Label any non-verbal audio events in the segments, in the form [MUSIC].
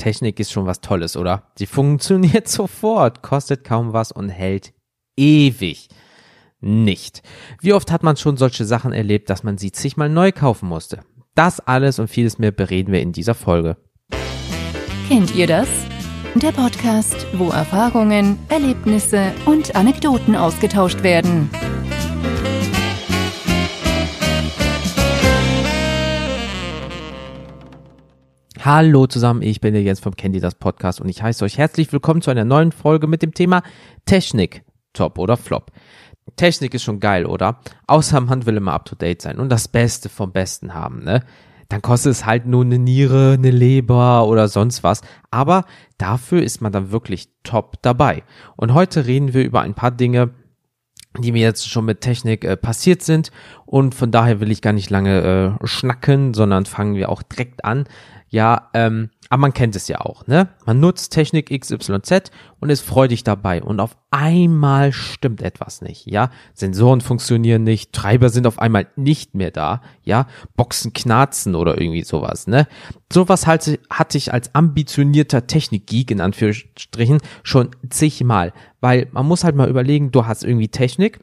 Technik ist schon was Tolles, oder? Sie funktioniert [LAUGHS] sofort, kostet kaum was und hält ewig. Nicht. Wie oft hat man schon solche Sachen erlebt, dass man sie zigmal neu kaufen musste? Das alles und vieles mehr bereden wir in dieser Folge. Kennt ihr das? Der Podcast, wo Erfahrungen, Erlebnisse und Anekdoten ausgetauscht werden. Hallo zusammen, ich bin der Jens vom Candy das Podcast und ich heiße euch herzlich willkommen zu einer neuen Folge mit dem Thema Technik, Top oder Flop. Technik ist schon geil, oder? Außer man will immer up to date sein und das Beste vom Besten haben, ne? Dann kostet es halt nur eine Niere, eine Leber oder sonst was. Aber dafür ist man dann wirklich top dabei. Und heute reden wir über ein paar Dinge, die mir jetzt schon mit Technik äh, passiert sind. Und von daher will ich gar nicht lange äh, schnacken, sondern fangen wir auch direkt an. Ja, ähm, aber man kennt es ja auch, ne? Man nutzt Technik XYZ und ist freudig dabei und auf einmal stimmt etwas nicht, ja? Sensoren funktionieren nicht, Treiber sind auf einmal nicht mehr da, ja? Boxen knarzen oder irgendwie sowas, ne? Sowas halt, hatte ich als ambitionierter Technikgeek in Anführungsstrichen schon zigmal, weil man muss halt mal überlegen, du hast irgendwie Technik,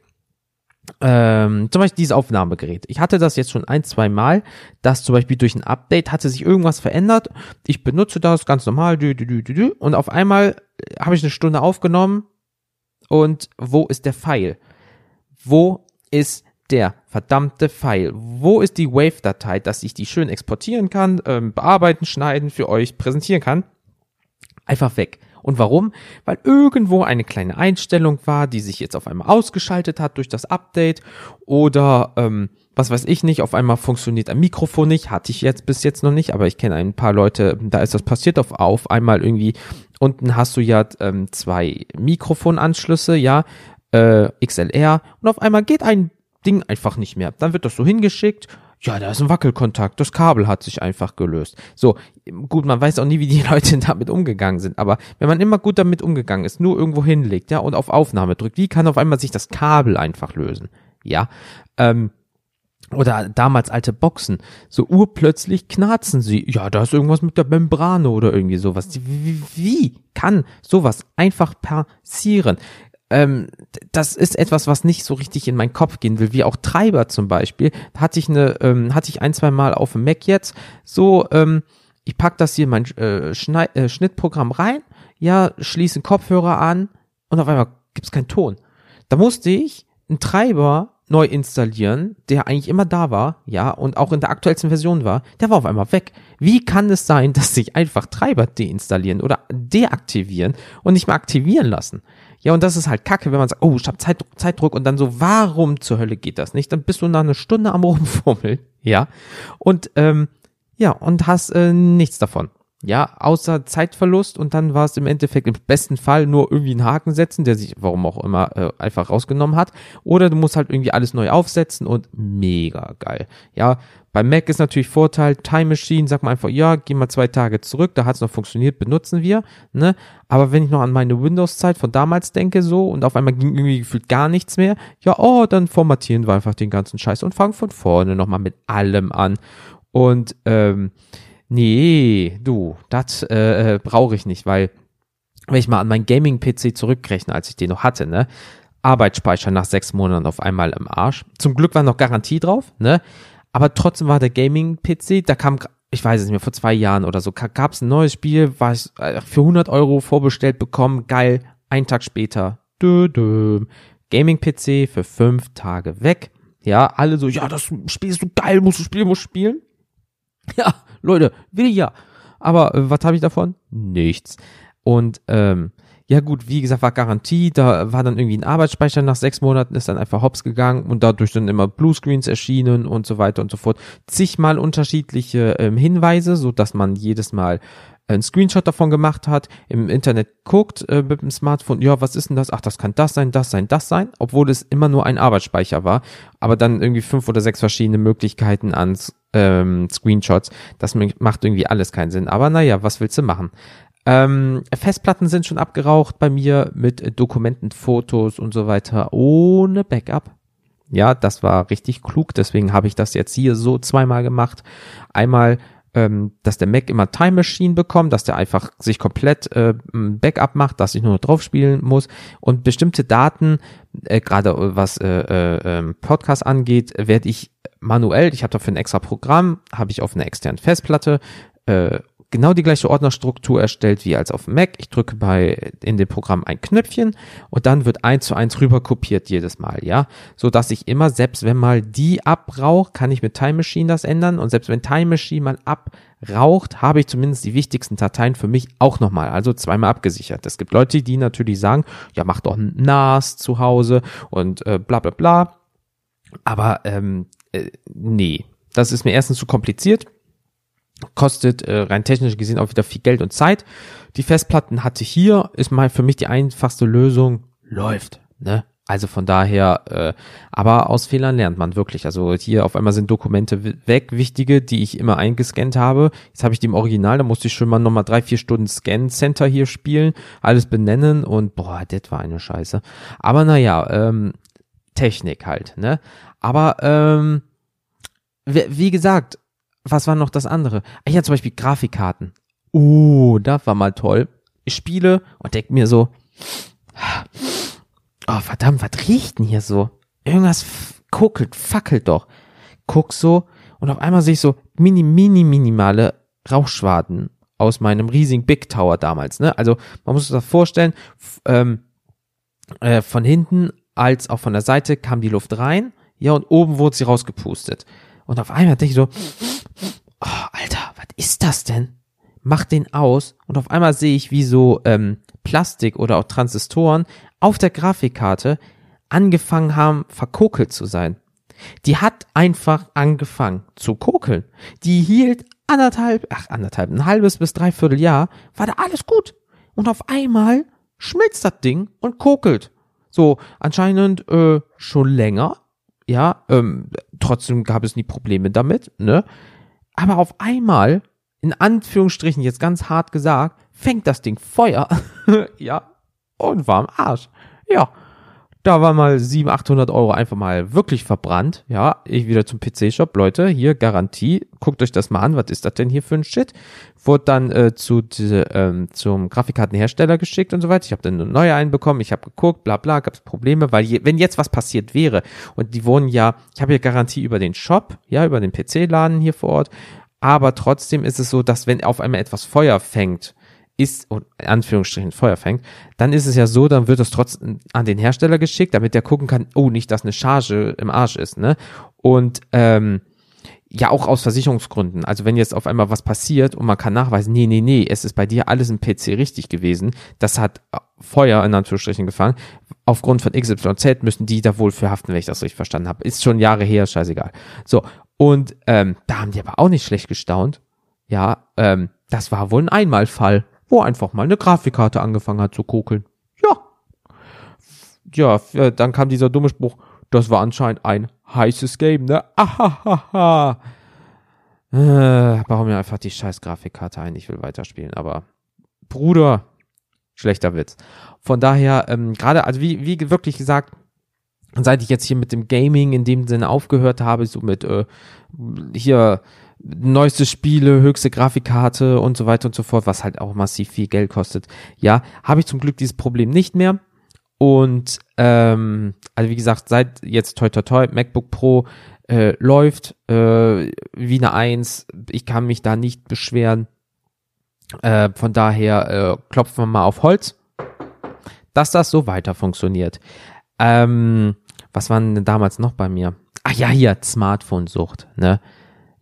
ähm, zum Beispiel dieses Aufnahmegerät. Ich hatte das jetzt schon ein, zwei Mal, dass zum Beispiel durch ein Update hatte sich irgendwas verändert. Ich benutze das ganz normal, dü, dü, dü, dü, dü, und auf einmal habe ich eine Stunde aufgenommen und wo ist der Pfeil? Wo ist der verdammte Pfeil? Wo ist die Wave-Datei, dass ich die schön exportieren kann, ähm, bearbeiten, schneiden, für euch präsentieren kann? Einfach weg. Und warum? Weil irgendwo eine kleine Einstellung war, die sich jetzt auf einmal ausgeschaltet hat durch das Update. Oder ähm, was weiß ich nicht, auf einmal funktioniert ein Mikrofon nicht, hatte ich jetzt bis jetzt noch nicht, aber ich kenne ein paar Leute, da ist das passiert auf, auf einmal irgendwie, unten hast du ja ähm, zwei Mikrofonanschlüsse, ja, äh, XLR und auf einmal geht ein Ding einfach nicht mehr. Dann wird das so hingeschickt ja, da ist ein Wackelkontakt, das Kabel hat sich einfach gelöst. So, gut, man weiß auch nie, wie die [LAUGHS] Leute damit umgegangen sind, aber wenn man immer gut damit umgegangen ist, nur irgendwo hinlegt, ja, und auf Aufnahme drückt, wie kann auf einmal sich das Kabel einfach lösen? Ja, ähm, oder damals alte Boxen, so urplötzlich knarzen sie. Ja, da ist irgendwas mit der Membrane oder irgendwie sowas. Wie, wie kann sowas einfach passieren? Ähm, das ist etwas, was nicht so richtig in meinen Kopf gehen will, wie auch Treiber zum Beispiel. Hatte ich eine, ähm, hatte ich ein, zwei Mal auf dem Mac jetzt. So, ähm, ich pack das hier in mein äh, Schneid, äh, Schnittprogramm rein, ja, schließe einen Kopfhörer an und auf einmal gibt's keinen Ton. Da musste ich einen Treiber neu installieren, der eigentlich immer da war, ja, und auch in der aktuellsten Version war, der war auf einmal weg. Wie kann es sein, dass sich einfach Treiber deinstallieren oder deaktivieren und nicht mehr aktivieren lassen? Ja, und das ist halt kacke, wenn man sagt, oh, ich habe Zeit, Zeitdruck und dann so, warum zur Hölle geht das nicht? Dann bist du nach einer Stunde am [LAUGHS] Rumfummeln, ja, und ähm, ja, und hast äh, nichts davon. Ja, außer Zeitverlust und dann war es im Endeffekt im besten Fall nur irgendwie einen Haken setzen, der sich, warum auch immer, äh, einfach rausgenommen hat. Oder du musst halt irgendwie alles neu aufsetzen und mega geil. Ja, beim Mac ist natürlich Vorteil, Time Machine, sag mal einfach, ja, geh mal zwei Tage zurück, da hat es noch funktioniert, benutzen wir, ne? Aber wenn ich noch an meine Windows-Zeit von damals denke so und auf einmal ging irgendwie gefühlt gar nichts mehr, ja, oh, dann formatieren wir einfach den ganzen Scheiß und fangen von vorne nochmal mit allem an. Und, ähm, nee, du, das äh, äh brauche ich nicht, weil, wenn ich mal an meinen Gaming-PC zurückrechne, als ich den noch hatte, ne? Arbeitsspeicher nach sechs Monaten auf einmal im Arsch. Zum Glück war noch Garantie drauf, ne? aber trotzdem war der Gaming-PC, da kam, ich weiß es nicht mehr, vor zwei Jahren oder so, gab es ein neues Spiel, war ich äh, für 100 Euro vorbestellt bekommen, geil, ein Tag später, Gaming-PC für fünf Tage weg. Ja, alle so, ja, das Spiel ist so geil, musst du spielen, musst du spielen. [LAUGHS] Ja, Leute, will ich ja. Aber äh, was habe ich davon? Nichts. Und ähm, ja gut, wie gesagt, war Garantie, da war dann irgendwie ein Arbeitsspeicher nach sechs Monaten, ist dann einfach hops gegangen und dadurch dann immer Bluescreens erschienen und so weiter und so fort. Zigmal unterschiedliche ähm, Hinweise, so dass man jedes Mal einen Screenshot davon gemacht hat, im Internet guckt äh, mit dem Smartphone, ja, was ist denn das? Ach, das kann das sein, das sein, das sein, obwohl es immer nur ein Arbeitsspeicher war, aber dann irgendwie fünf oder sechs verschiedene Möglichkeiten an ähm, Screenshots. Das macht irgendwie alles keinen Sinn. Aber naja, was willst du machen? Ähm, Festplatten sind schon abgeraucht bei mir mit Dokumenten, Fotos und so weiter ohne Backup. Ja, das war richtig klug, deswegen habe ich das jetzt hier so zweimal gemacht. Einmal ähm, dass der Mac immer Time Machine bekommt, dass der einfach sich komplett äh, Backup macht, dass ich nur drauf spielen muss. Und bestimmte Daten, äh, gerade was äh, äh, ähm, Podcast angeht, werde ich manuell, ich habe dafür ein extra Programm, habe ich auf einer externen Festplatte äh, genau die gleiche Ordnerstruktur erstellt wie als auf dem Mac. Ich drücke bei in dem Programm ein Knöpfchen und dann wird eins zu eins rüber kopiert jedes Mal, ja, so dass ich immer selbst wenn mal die abraucht, kann ich mit Time Machine das ändern und selbst wenn Time Machine mal abraucht, habe ich zumindest die wichtigsten Dateien für mich auch nochmal, also zweimal abgesichert. Es gibt Leute, die natürlich sagen, ja, mach doch NAS zu Hause und äh, bla bla bla. Aber ähm, äh, nee, das ist mir erstens zu kompliziert kostet äh, rein technisch gesehen auch wieder viel Geld und Zeit. Die Festplatten hatte hier, ist mal für mich die einfachste Lösung, läuft. Ne? Also von daher, äh, aber aus Fehlern lernt man wirklich. Also hier auf einmal sind Dokumente weg, wichtige, die ich immer eingescannt habe. Jetzt habe ich die im Original, da musste ich schon mal nochmal drei, vier Stunden Scan Center hier spielen, alles benennen und boah, das war eine Scheiße. Aber naja, ähm, Technik halt, ne? Aber ähm, wie gesagt, was war noch das andere? Ich hatte zum Beispiel Grafikkarten. Oh, das war mal toll. Ich spiele und denke mir so, oh verdammt, was riecht denn hier so? Irgendwas kuckelt, fackelt doch. Guck so und auf einmal sehe ich so mini, mini, minimale Rauchschwaden aus meinem riesigen Big Tower damals. Ne? Also man muss sich das vorstellen, ähm, äh, von hinten als auch von der Seite kam die Luft rein, ja, und oben wurde sie rausgepustet. Und auf einmal denke ich so, oh, Alter, was ist das denn? Mach den aus und auf einmal sehe ich, wie so ähm, Plastik oder auch Transistoren auf der Grafikkarte angefangen haben, verkokelt zu sein. Die hat einfach angefangen zu kokeln. Die hielt anderthalb, ach anderthalb, ein halbes bis dreiviertel Jahr, war da alles gut. Und auf einmal schmilzt das Ding und kokelt. So, anscheinend äh, schon länger. Ja, ähm, trotzdem gab es nie Probleme damit, ne? Aber auf einmal, in Anführungsstrichen jetzt ganz hart gesagt, fängt das Ding Feuer. [LAUGHS] ja. Und war am Arsch. Ja. Da war mal 700, 800 Euro einfach mal wirklich verbrannt. Ja, ich wieder zum PC-Shop. Leute, hier Garantie. Guckt euch das mal an. Was ist das denn hier für ein Shit? Wurde dann äh, zu diese, ähm, zum Grafikkartenhersteller geschickt und so weiter. Ich habe dann eine neue einbekommen. Ich habe geguckt, bla bla, gab es Probleme, weil je, wenn jetzt was passiert wäre und die wohnen ja, ich habe ja Garantie über den Shop, ja, über den PC-Laden hier vor Ort. Aber trotzdem ist es so, dass wenn auf einmal etwas Feuer fängt, ist, in Anführungsstrichen Feuer fängt, dann ist es ja so, dann wird es trotzdem an den Hersteller geschickt, damit der gucken kann, oh, nicht, dass eine Charge im Arsch ist, ne? Und ähm, ja, auch aus Versicherungsgründen. Also wenn jetzt auf einmal was passiert und man kann nachweisen, nee, nee, nee, es ist bei dir alles im PC richtig gewesen, das hat Feuer in Anführungsstrichen gefangen, aufgrund von XYZ müssen die da wohl für haften, wenn ich das richtig verstanden habe. Ist schon Jahre her, scheißegal. So, und ähm, da haben die aber auch nicht schlecht gestaunt. Ja, ähm, das war wohl ein Einmalfall wo einfach mal eine Grafikkarte angefangen hat zu kokeln. Ja. Ja, äh, dann kam dieser dumme Spruch, das war anscheinend ein heißes Game, ne? Ahahaha. Äh, baue mir einfach die scheiß Grafikkarte ein, ich will weiterspielen, aber Bruder, schlechter Witz. Von daher, ähm, gerade, also wie, wie wirklich gesagt, seit ich jetzt hier mit dem Gaming in dem Sinne aufgehört habe, so mit äh, hier neueste Spiele, höchste Grafikkarte und so weiter und so fort, was halt auch massiv viel Geld kostet. Ja, habe ich zum Glück dieses Problem nicht mehr. Und ähm, also wie gesagt, seit jetzt toi toi toi, MacBook Pro äh, läuft äh, wie eine Eins. Ich kann mich da nicht beschweren. Äh, von daher äh, klopfen wir mal auf Holz, dass das so weiter funktioniert. Ähm, was waren denn damals noch bei mir? Ach ja, hier, Smartphone-Sucht, ne?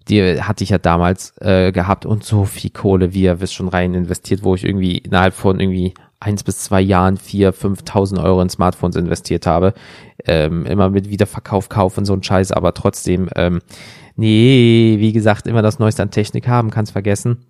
Die hatte ich ja damals äh, gehabt und so viel Kohle, wie ihr wisst, schon rein investiert, wo ich irgendwie innerhalb von irgendwie eins bis zwei Jahren vier, fünftausend Euro in Smartphones investiert habe. Ähm, immer mit Wiederverkauf, Kauf und so ein Scheiß, aber trotzdem, ähm, nee, wie gesagt, immer das Neueste an Technik haben, kann's vergessen.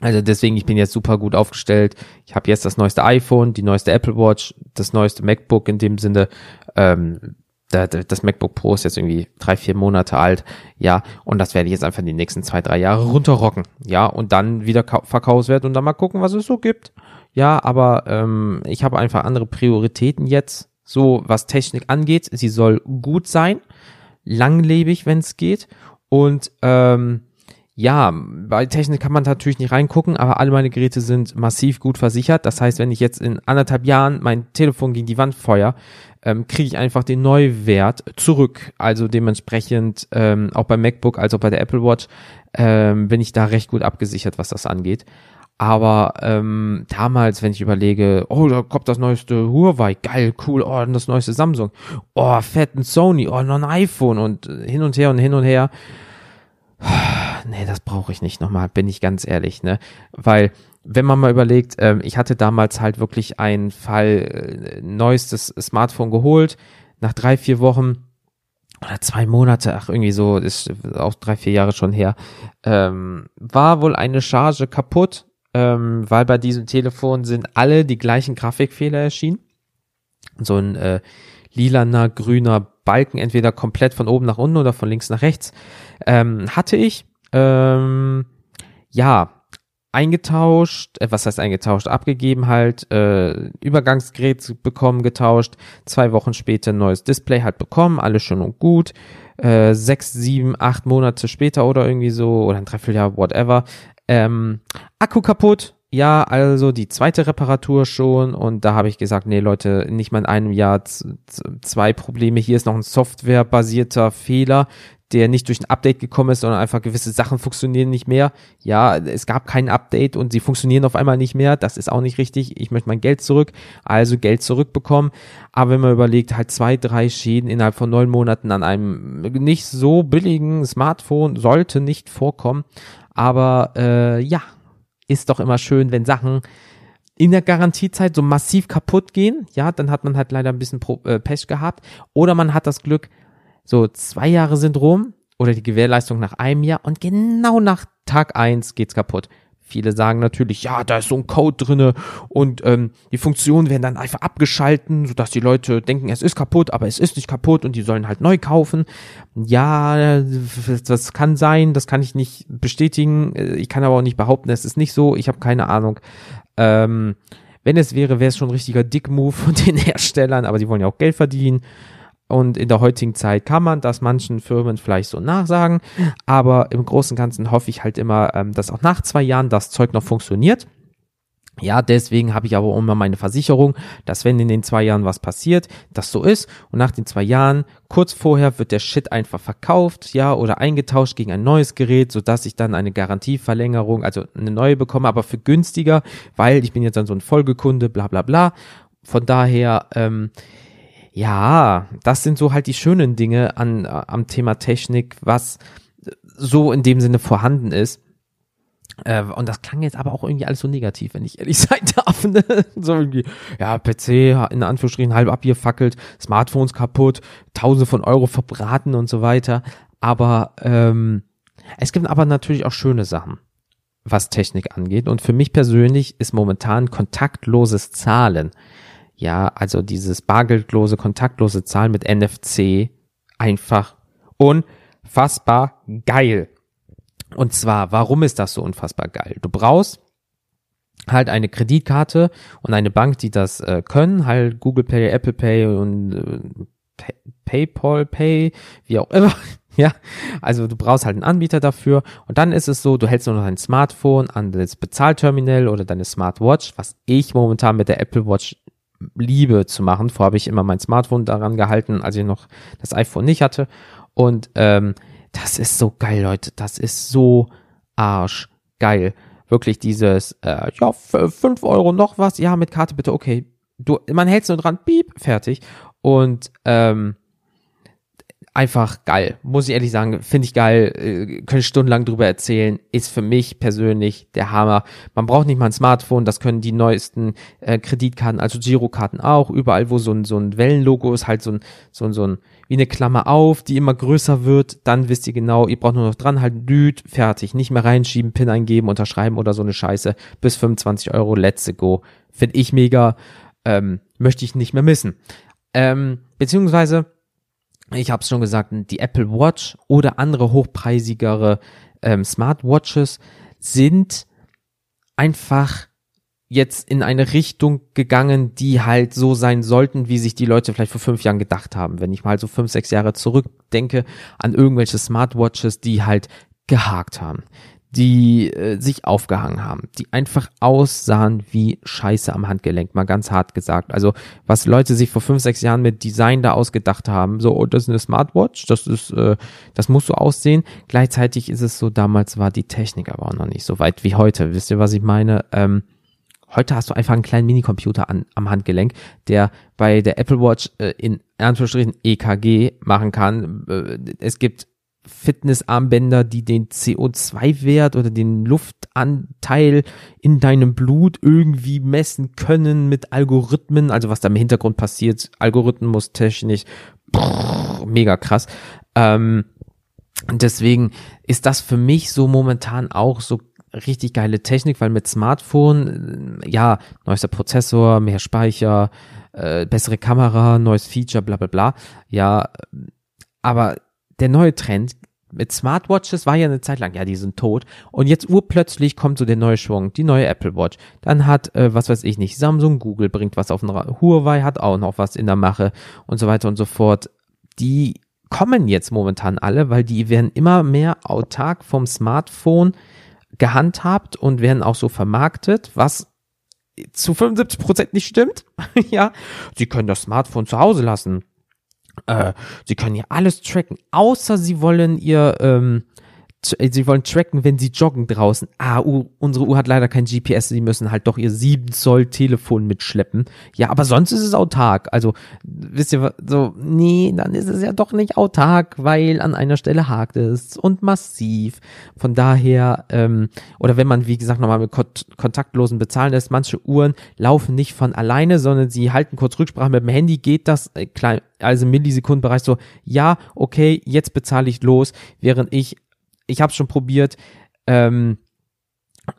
Also deswegen, ich bin jetzt super gut aufgestellt. Ich habe jetzt das neueste iPhone, die neueste Apple Watch, das neueste MacBook in dem Sinne. Ähm, das MacBook Pro ist jetzt irgendwie drei, vier Monate alt, ja, und das werde ich jetzt einfach in die nächsten zwei, drei Jahre runterrocken, ja, und dann wieder Verkaufswert und dann mal gucken, was es so gibt. Ja, aber ähm, ich habe einfach andere Prioritäten jetzt, so was Technik angeht. Sie soll gut sein, langlebig, wenn es geht. Und ähm, ja, bei Technik kann man natürlich nicht reingucken, aber alle meine Geräte sind massiv gut versichert. Das heißt, wenn ich jetzt in anderthalb Jahren mein Telefon gegen die Wand feuer, ähm, kriege ich einfach den Neuwert zurück. Also dementsprechend ähm, auch beim MacBook als auch bei der Apple Watch ähm, bin ich da recht gut abgesichert, was das angeht. Aber ähm, damals, wenn ich überlege, oh, da kommt das neueste Huawei, geil, cool, oh, das neueste Samsung, oh, fetten Sony, oh, noch ein iPhone und hin und her und hin und her [SIGHS] nee, das brauche ich nicht nochmal, bin ich ganz ehrlich, ne? Weil, wenn man mal überlegt, ähm, ich hatte damals halt wirklich einen Fall, äh, neuestes Smartphone geholt, nach drei, vier Wochen oder zwei Monate, ach irgendwie so, ist auch drei, vier Jahre schon her, ähm, war wohl eine Charge kaputt, ähm, weil bei diesem Telefon sind alle die gleichen Grafikfehler erschienen. So ein äh, lilaner, grüner Balken, entweder komplett von oben nach unten oder von links nach rechts, ähm, hatte ich. Ähm, ja, eingetauscht, äh, was heißt eingetauscht, abgegeben halt, äh, Übergangsgerät bekommen, getauscht, zwei Wochen später neues Display halt bekommen, alles schön und gut, äh, sechs, sieben, acht Monate später oder irgendwie so, oder ein Dreivierteljahr, whatever, ähm, Akku kaputt, ja, also die zweite Reparatur schon und da habe ich gesagt, nee Leute, nicht mal in einem Jahr zwei Probleme. Hier ist noch ein softwarebasierter Fehler, der nicht durch ein Update gekommen ist, sondern einfach gewisse Sachen funktionieren nicht mehr. Ja, es gab kein Update und sie funktionieren auf einmal nicht mehr. Das ist auch nicht richtig. Ich möchte mein Geld zurück, also Geld zurückbekommen. Aber wenn man überlegt, halt zwei, drei Schäden innerhalb von neun Monaten an einem nicht so billigen Smartphone sollte nicht vorkommen. Aber äh, ja, ist doch immer schön, wenn Sachen in der Garantiezeit so massiv kaputt gehen, ja, dann hat man halt leider ein bisschen äh, Pech gehabt. Oder man hat das Glück, so zwei Jahre sind rum oder die Gewährleistung nach einem Jahr und genau nach Tag eins geht's kaputt. Viele sagen natürlich, ja, da ist so ein Code drinne und ähm, die Funktionen werden dann einfach abgeschalten, sodass die Leute denken, es ist kaputt, aber es ist nicht kaputt und die sollen halt neu kaufen. Ja, das kann sein, das kann ich nicht bestätigen. Ich kann aber auch nicht behaupten, es ist nicht so. Ich habe keine Ahnung. Ähm, wenn es wäre, wäre es schon ein richtiger Dick-Move von den [LAUGHS] Herstellern, aber die wollen ja auch Geld verdienen. Und in der heutigen Zeit kann man das manchen Firmen vielleicht so nachsagen, aber im Großen und Ganzen hoffe ich halt immer, ähm, dass auch nach zwei Jahren das Zeug noch funktioniert. Ja, deswegen habe ich aber immer meine Versicherung, dass wenn in den zwei Jahren was passiert, das so ist und nach den zwei Jahren, kurz vorher wird der Shit einfach verkauft, ja, oder eingetauscht gegen ein neues Gerät, sodass ich dann eine Garantieverlängerung, also eine neue bekomme, aber für günstiger, weil ich bin jetzt dann so ein Folgekunde, bla bla bla. Von daher, ähm, ja, das sind so halt die schönen Dinge an, äh, am Thema Technik, was so in dem Sinne vorhanden ist. Äh, und das klang jetzt aber auch irgendwie alles so negativ, wenn ich ehrlich [LAUGHS] sein darf. Ne? So irgendwie, ja, PC in Anführungsstrichen halb abgefackelt, Smartphones kaputt, tausende von Euro verbraten und so weiter. Aber ähm, es gibt aber natürlich auch schöne Sachen, was Technik angeht. Und für mich persönlich ist momentan kontaktloses Zahlen ja, also dieses bargeldlose, kontaktlose Zahlen mit NFC einfach unfassbar geil. Und zwar, warum ist das so unfassbar geil? Du brauchst halt eine Kreditkarte und eine Bank, die das äh, können, halt Google Pay, Apple Pay und äh, PayPal Pay, wie auch immer. [LAUGHS] Ja, also du brauchst halt einen Anbieter dafür und dann ist es so, du hältst nur noch dein Smartphone an das Bezahlterminal oder deine Smartwatch, was ich momentan mit der Apple Watch liebe zu machen. Vorher habe ich immer mein Smartphone daran gehalten, als ich noch das iPhone nicht hatte. Und ähm, das ist so geil, Leute. Das ist so arschgeil. Wirklich dieses, äh, ja, fünf Euro noch was, ja, mit Karte bitte, okay. Du, man hält nur dran, piep, fertig. Und ähm, einfach geil. Muss ich ehrlich sagen, finde ich geil, äh, könnte stundenlang drüber erzählen, ist für mich persönlich der Hammer. Man braucht nicht mal ein Smartphone, das können die neuesten äh, Kreditkarten, also Girokarten auch, überall wo so ein, so ein Wellenlogo ist, halt so ein, so ein, so ein, wie eine Klammer auf, die immer größer wird, dann wisst ihr genau, ihr braucht nur noch dran halten, düt, fertig, nicht mehr reinschieben, PIN eingeben, unterschreiben oder so eine Scheiße, bis 25 Euro, let's go. Finde ich mega, ähm, möchte ich nicht mehr missen. Ähm, beziehungsweise, ich habe es schon gesagt, die Apple Watch oder andere hochpreisigere ähm, Smartwatches sind einfach jetzt in eine Richtung gegangen, die halt so sein sollten, wie sich die Leute vielleicht vor fünf Jahren gedacht haben. Wenn ich mal so fünf, sechs Jahre zurückdenke an irgendwelche Smartwatches, die halt gehakt haben, die äh, sich aufgehangen haben, die einfach aussahen wie Scheiße am Handgelenk, mal ganz hart gesagt. Also was Leute sich vor fünf, sechs Jahren mit Design da ausgedacht haben, so, oh, das ist eine Smartwatch, das ist, äh, das muss so aussehen. Gleichzeitig ist es so, damals war die Technik aber auch noch nicht so weit wie heute. Wisst ihr, was ich meine? Ähm, Heute hast du einfach einen kleinen Minicomputer an, am Handgelenk, der bei der Apple Watch äh, in Anführungsstrichen EKG machen kann. Äh, es gibt Fitnessarmbänder, die den CO2-Wert oder den Luftanteil in deinem Blut irgendwie messen können mit Algorithmen, also was da im Hintergrund passiert, Algorithmus technisch, brrr, mega krass. Ähm, deswegen ist das für mich so momentan auch so richtig geile Technik, weil mit Smartphone, äh, ja, neuester Prozessor, mehr Speicher, äh, bessere Kamera, neues Feature, bla bla bla. Ja, aber der neue Trend mit Smartwatches war ja eine Zeit lang, ja, die sind tot. Und jetzt urplötzlich kommt so der neue Schwung, die neue Apple Watch. Dann hat, äh, was weiß ich nicht, Samsung, Google bringt was auf den Ra Huawei hat auch noch was in der Mache und so weiter und so fort. Die kommen jetzt momentan alle, weil die werden immer mehr autark vom Smartphone gehandhabt und werden auch so vermarktet, was zu 75 Prozent nicht stimmt. [LAUGHS] ja, sie können das Smartphone zu Hause lassen. Äh, sie können ja alles tracken, außer sie wollen ihr ähm, äh, sie wollen tracken, wenn sie joggen draußen. Ah, unsere Uhr hat leider kein GPS, sie müssen halt doch ihr 7 Zoll Telefon mitschleppen. Ja, aber sonst ist es autark. Also, wisst ihr, so, nee, dann ist es ja doch nicht autark, weil an einer Stelle hakt es und massiv. Von daher, ähm, oder wenn man, wie gesagt, nochmal mit kontaktlosen bezahlen lässt, manche Uhren laufen nicht von alleine, sondern sie halten kurz Rücksprache mit dem Handy, geht das äh, klein, also Millisekundenbereich so, ja, okay, jetzt bezahle ich los, während ich ich habe schon probiert, ähm,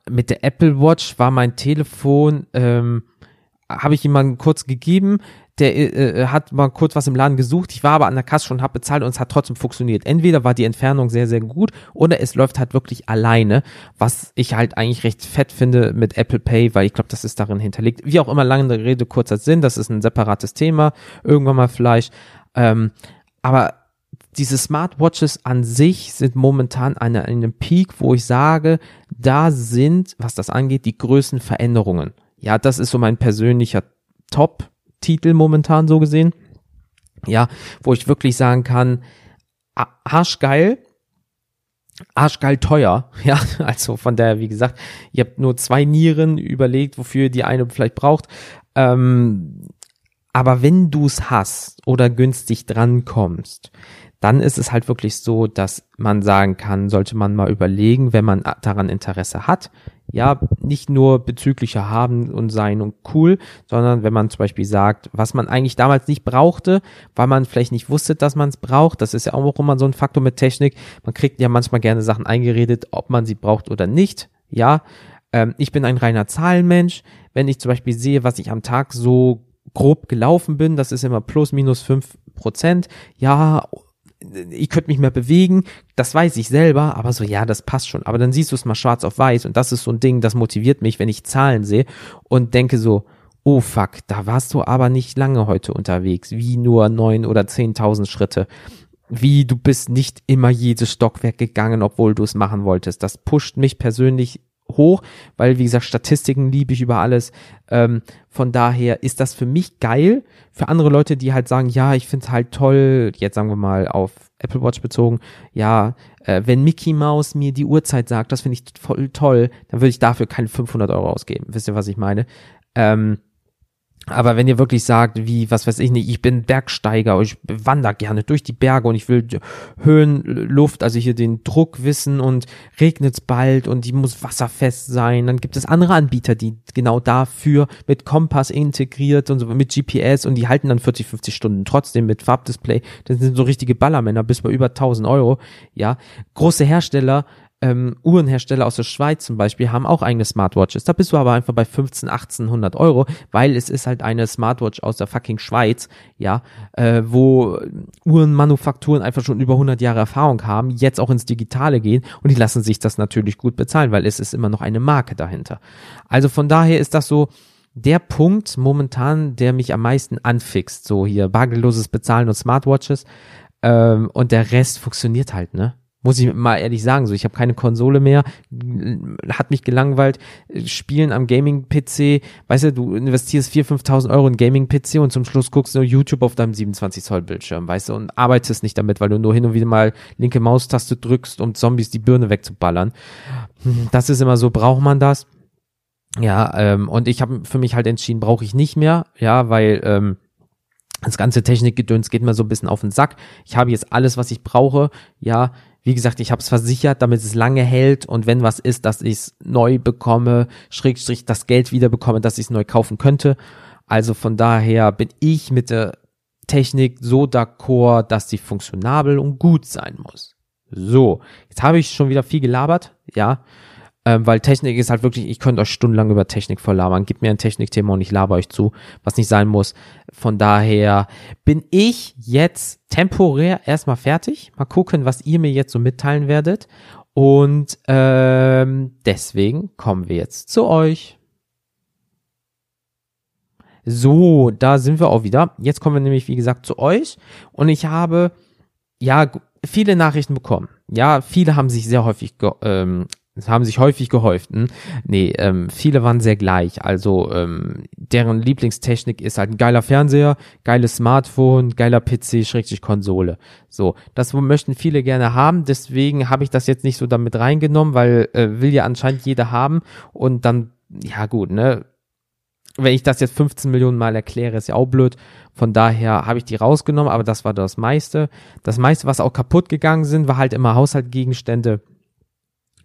mit der Apple Watch war mein Telefon, ähm, habe ich jemanden kurz gegeben, der äh, äh, hat mal kurz was im Laden gesucht, ich war aber an der Kasse schon, habe bezahlt und es hat trotzdem funktioniert. Entweder war die Entfernung sehr, sehr gut oder es läuft halt wirklich alleine, was ich halt eigentlich recht fett finde mit Apple Pay, weil ich glaube, das ist darin hinterlegt. Wie auch immer, lange Rede, kurzer Sinn, das ist ein separates Thema, irgendwann mal vielleicht. Ähm, aber diese Smartwatches an sich sind momentan an einem Peak, wo ich sage, da sind, was das angeht, die größten Veränderungen. Ja, das ist so mein persönlicher Top-Titel momentan so gesehen. Ja, wo ich wirklich sagen kann, arschgeil, arschgeil teuer. [LAUGHS] Ja, also von daher, wie gesagt, ihr habt nur zwei Nieren überlegt, wofür ihr die eine vielleicht braucht. Ähm, aber wenn du es hast oder günstig drankommst, dann ist es halt wirklich so, dass man sagen kann, sollte man mal überlegen, wenn man daran Interesse hat, ja, nicht nur bezüglicher haben und sein und cool, sondern wenn man zum Beispiel sagt, was man eigentlich damals nicht brauchte, weil man vielleicht nicht wusste, dass man es braucht, das ist ja auch immer so ein Faktor mit Technik, man kriegt ja manchmal gerne Sachen eingeredet, ob man sie braucht oder nicht, ja, ähm, ich bin ein reiner Zahlenmensch, wenn ich zum Beispiel sehe, was ich am Tag so grob gelaufen bin, das ist immer plus minus fünf Prozent, ja, ich könnte mich mehr bewegen, das weiß ich selber, aber so, ja, das passt schon. Aber dann siehst du es mal schwarz auf weiß und das ist so ein Ding, das motiviert mich, wenn ich Zahlen sehe und denke so, oh fuck, da warst du aber nicht lange heute unterwegs, wie nur neun oder zehntausend Schritte. Wie du bist nicht immer jedes Stockwerk gegangen, obwohl du es machen wolltest. Das pusht mich persönlich hoch, weil wie gesagt, Statistiken liebe ich über alles. Ähm, von daher ist das für mich geil. Für andere Leute, die halt sagen, ja, ich finde es halt toll, jetzt sagen wir mal auf Apple Watch bezogen, ja, äh, wenn Mickey Mouse mir die Uhrzeit sagt, das finde ich voll toll, dann würde ich dafür keine 500 Euro ausgeben. Wisst ihr, was ich meine? Ähm, aber wenn ihr wirklich sagt, wie, was weiß ich nicht, ich bin Bergsteiger, ich wandere gerne durch die Berge und ich will Höhenluft, also hier den Druck wissen und regnet's bald und die muss wasserfest sein, dann gibt es andere Anbieter, die genau dafür mit Kompass integriert und so mit GPS und die halten dann 40, 50 Stunden trotzdem mit Farbdisplay. Das sind so richtige Ballermänner bis bei über 1000 Euro, ja. Große Hersteller ähm, Uhrenhersteller aus der Schweiz zum Beispiel haben auch eigene Smartwatches. Da bist du aber einfach bei 15, 1800 Euro, weil es ist halt eine Smartwatch aus der fucking Schweiz, ja, äh, wo Uhrenmanufakturen einfach schon über 100 Jahre Erfahrung haben, jetzt auch ins Digitale gehen und die lassen sich das natürlich gut bezahlen, weil es ist immer noch eine Marke dahinter. Also von daher ist das so, der Punkt momentan, der mich am meisten anfixt, so hier bargelloses Bezahlen und Smartwatches, ähm, und der Rest funktioniert halt, ne? Muss ich mal ehrlich sagen, so ich habe keine Konsole mehr, hat mich gelangweilt. Spielen am Gaming-PC, weißt du, du investierst 4.000, 5.000 Euro in Gaming-PC und zum Schluss guckst du YouTube auf deinem 27 Zoll Bildschirm, weißt du, und arbeitest nicht damit, weil du nur hin und wieder mal linke Maustaste drückst, um Zombies die Birne wegzuballern. Das ist immer so, braucht man das? Ja, ähm, und ich habe für mich halt entschieden, brauche ich nicht mehr, ja, weil ähm, das ganze Technikgedöns geht mir so ein bisschen auf den Sack. Ich habe jetzt alles, was ich brauche. Ja, wie gesagt, ich habe es versichert, damit es lange hält und wenn was ist, dass ich es neu bekomme, Schrägstrich das Geld wieder bekomme, dass ich es neu kaufen könnte. Also von daher bin ich mit der Technik so d'accord, dass sie funktionabel und gut sein muss. So, jetzt habe ich schon wieder viel gelabert, ja ähm, weil Technik ist halt wirklich, ich könnte euch stundenlang über Technik verlabern. Gib mir ein Technikthema und ich laber euch zu, was nicht sein muss. Von daher bin ich jetzt temporär erstmal fertig. Mal gucken, was ihr mir jetzt so mitteilen werdet. Und ähm, deswegen kommen wir jetzt zu euch. So, da sind wir auch wieder. Jetzt kommen wir nämlich, wie gesagt, zu euch. Und ich habe, ja, viele Nachrichten bekommen. Ja, viele haben sich sehr häufig ähm, es haben sich häufig gehäuft. Hm? Nee, ähm, viele waren sehr gleich. Also ähm, deren Lieblingstechnik ist halt ein geiler Fernseher, geiles Smartphone, geiler PC, schrägstrich Konsole. So, das möchten viele gerne haben. Deswegen habe ich das jetzt nicht so damit reingenommen, weil äh, will ja anscheinend jeder haben. Und dann, ja gut, ne, wenn ich das jetzt 15 Millionen Mal erkläre, ist ja auch blöd. Von daher habe ich die rausgenommen, aber das war das meiste. Das meiste, was auch kaputt gegangen sind, war halt immer Haushaltgegenstände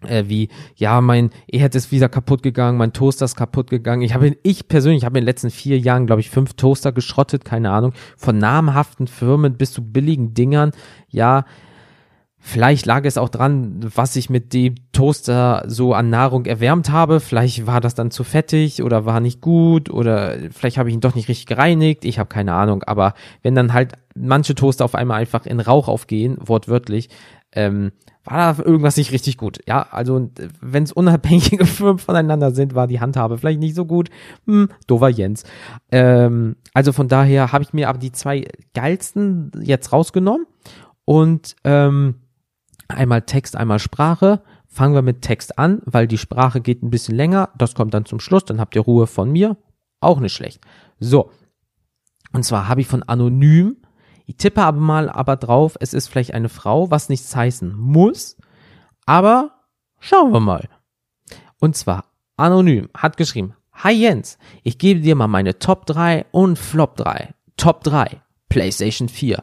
äh, wie, ja, mein Herd ist wieder kaputt gegangen, mein Toaster ist kaputt gegangen. Ich habe, ich persönlich habe in den letzten vier Jahren, glaube ich, fünf Toaster geschrottet, keine Ahnung, von namhaften Firmen bis zu billigen Dingern. Ja, vielleicht lag es auch dran, was ich mit dem Toaster so an Nahrung erwärmt habe. Vielleicht war das dann zu fettig oder war nicht gut oder vielleicht habe ich ihn doch nicht richtig gereinigt. Ich habe keine Ahnung. Aber wenn dann halt manche Toaster auf einmal einfach in Rauch aufgehen, wortwörtlich, ähm, war da irgendwas nicht richtig gut. Ja, also wenn es unabhängige [LAUGHS] Firmen voneinander sind, war die Handhabe vielleicht nicht so gut. Hm, dover Jens. Ähm, also von daher habe ich mir aber die zwei geilsten jetzt rausgenommen und ähm, einmal Text, einmal Sprache. Fangen wir mit Text an, weil die Sprache geht ein bisschen länger. Das kommt dann zum Schluss. Dann habt ihr Ruhe von mir. Auch nicht schlecht. So. Und zwar habe ich von Anonym ich tippe aber mal aber drauf, es ist vielleicht eine Frau, was nichts heißen muss. Aber schauen wir mal. Und zwar anonym hat geschrieben, Hi Jens, ich gebe dir mal meine Top 3 und Flop 3. Top 3, PlayStation 4.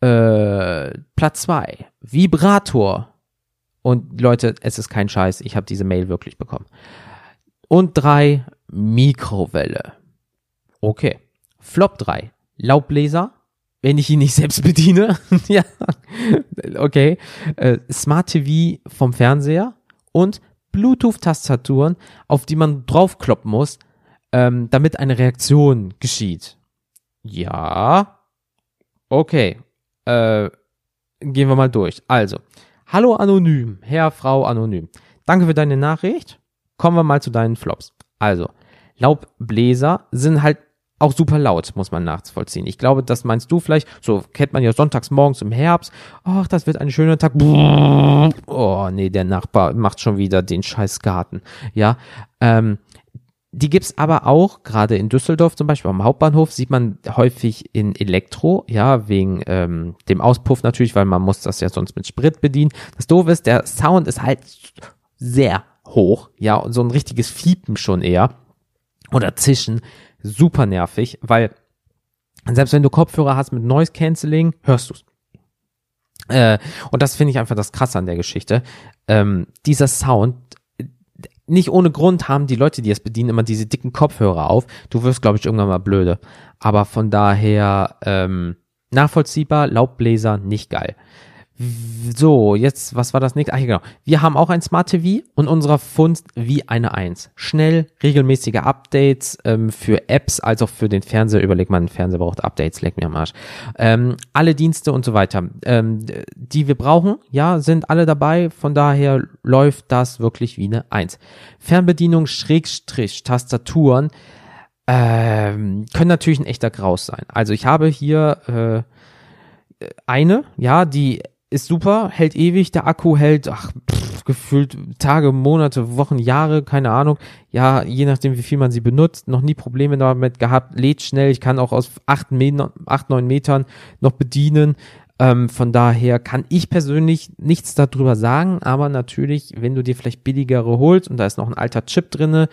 Äh, Platz 2, Vibrator. Und Leute, es ist kein Scheiß, ich habe diese Mail wirklich bekommen. Und 3, Mikrowelle. Okay. Flop 3, Laubbläser wenn ich ihn nicht selbst [LAUGHS] bediene. ja, okay. Äh, Smart TV vom Fernseher und Bluetooth-Tastaturen, auf die man draufkloppen muss, ähm, damit eine Reaktion geschieht. Ja. Okay. Äh, gehen wir mal durch. Also, hallo Anonym, Herr, Frau Anonym. Danke für deine Nachricht. Kommen wir mal zu deinen Flops. Also, Laubbläser sind halt auch super laut, muss man nachvollziehen. Ich glaube, das meinst du vielleicht, so kennt man ja sonntags morgens im Herbst, ach, das wird ein schöner Tag. Oh, nee, der Nachbar macht schon wieder den scheiß Garten. Ja, ähm, die gibt's aber auch, gerade in Düsseldorf zum Beispiel, am Hauptbahnhof sieht man häufig in Elektro, ja, wegen ähm, dem Auspuff natürlich, weil man muss das ja sonst mit Sprit bedienen. Das Doofe ist, der Sound ist halt sehr hoch, ja, und so ein richtiges Fiepen schon eher oder Zischen super nervig, weil selbst wenn du Kopfhörer hast mit Noise Cancelling, hörst du's. Äh, und das finde ich einfach das Krasse an der Geschichte. Ähm, dieser Sound, nicht ohne Grund haben die Leute, die es bedienen, immer diese dicken Kopfhörer auf. Du wirst, glaube ich, irgendwann mal blöde. Aber von daher ähm, nachvollziehbar, Laubbläser nicht geil. So, jetzt, was war das nächste? Ach, genau. Wir haben auch ein Smart TV und unserer Fund wie eine Eins. Schnell, regelmäßige Updates ähm, für Apps, als auch für den Fernseher. Überleg mal, ein Fernseher braucht Updates, leck mir am Arsch. Ähm, alle Dienste und so weiter, ähm, die wir brauchen, ja, sind alle dabei. Von daher läuft das wirklich wie eine Eins. Fernbedienung, Schrägstrich, Tastaturen, ähm, können natürlich ein echter Graus sein. Also ich habe hier äh, eine, ja, die ist super, hält ewig, der Akku hält, ach, pff, gefühlt Tage, Monate, Wochen, Jahre, keine Ahnung. Ja, je nachdem, wie viel man sie benutzt, noch nie Probleme damit gehabt, lädt schnell, ich kann auch aus acht, Metern, acht neun Metern noch bedienen. Ähm, von daher kann ich persönlich nichts darüber sagen, aber natürlich, wenn du dir vielleicht billigere holst und da ist noch ein alter Chip drinne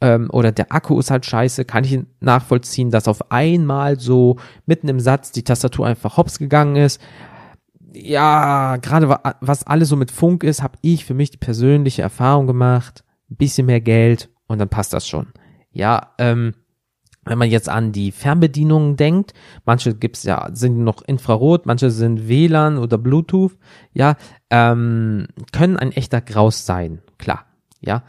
ähm, oder der Akku ist halt scheiße, kann ich nachvollziehen, dass auf einmal so mitten im Satz die Tastatur einfach hops gegangen ist ja, gerade was alles so mit Funk ist, habe ich für mich die persönliche Erfahrung gemacht, ein bisschen mehr Geld und dann passt das schon. Ja, ähm, wenn man jetzt an die Fernbedienungen denkt, manche gibt's ja, sind noch Infrarot, manche sind WLAN oder Bluetooth, ja, ähm, können ein echter Graus sein, klar, ja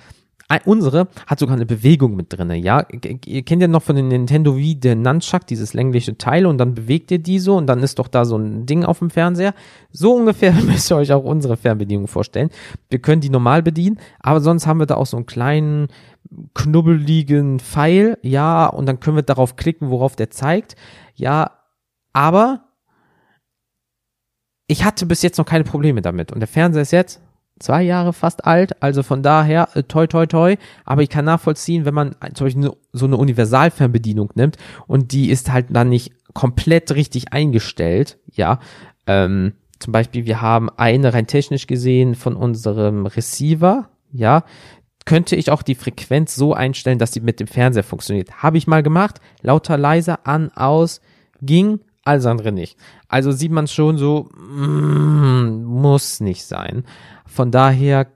unsere hat sogar eine Bewegung mit drinne, ja. Ihr kennt ja noch von den Nintendo Wii den Nunchuck, dieses längliche Teil und dann bewegt ihr die so und dann ist doch da so ein Ding auf dem Fernseher. So ungefähr [LAUGHS] müsst ihr euch auch unsere Fernbedienung vorstellen. Wir können die normal bedienen, aber sonst haben wir da auch so einen kleinen knubbeligen Pfeil, ja, und dann können wir darauf klicken, worauf der zeigt. Ja, aber ich hatte bis jetzt noch keine Probleme damit und der Fernseher ist jetzt zwei Jahre fast alt, also von daher äh, toi toi toi, aber ich kann nachvollziehen, wenn man zum Beispiel ne, so eine Universalfernbedienung nimmt und die ist halt dann nicht komplett richtig eingestellt, ja, ähm, zum Beispiel wir haben eine rein technisch gesehen von unserem Receiver, ja, könnte ich auch die Frequenz so einstellen, dass sie mit dem Fernseher funktioniert. Habe ich mal gemacht, lauter, leiser, an, aus, ging, alles andere nicht. Also sieht man schon so, mm, muss nicht sein. Von daher,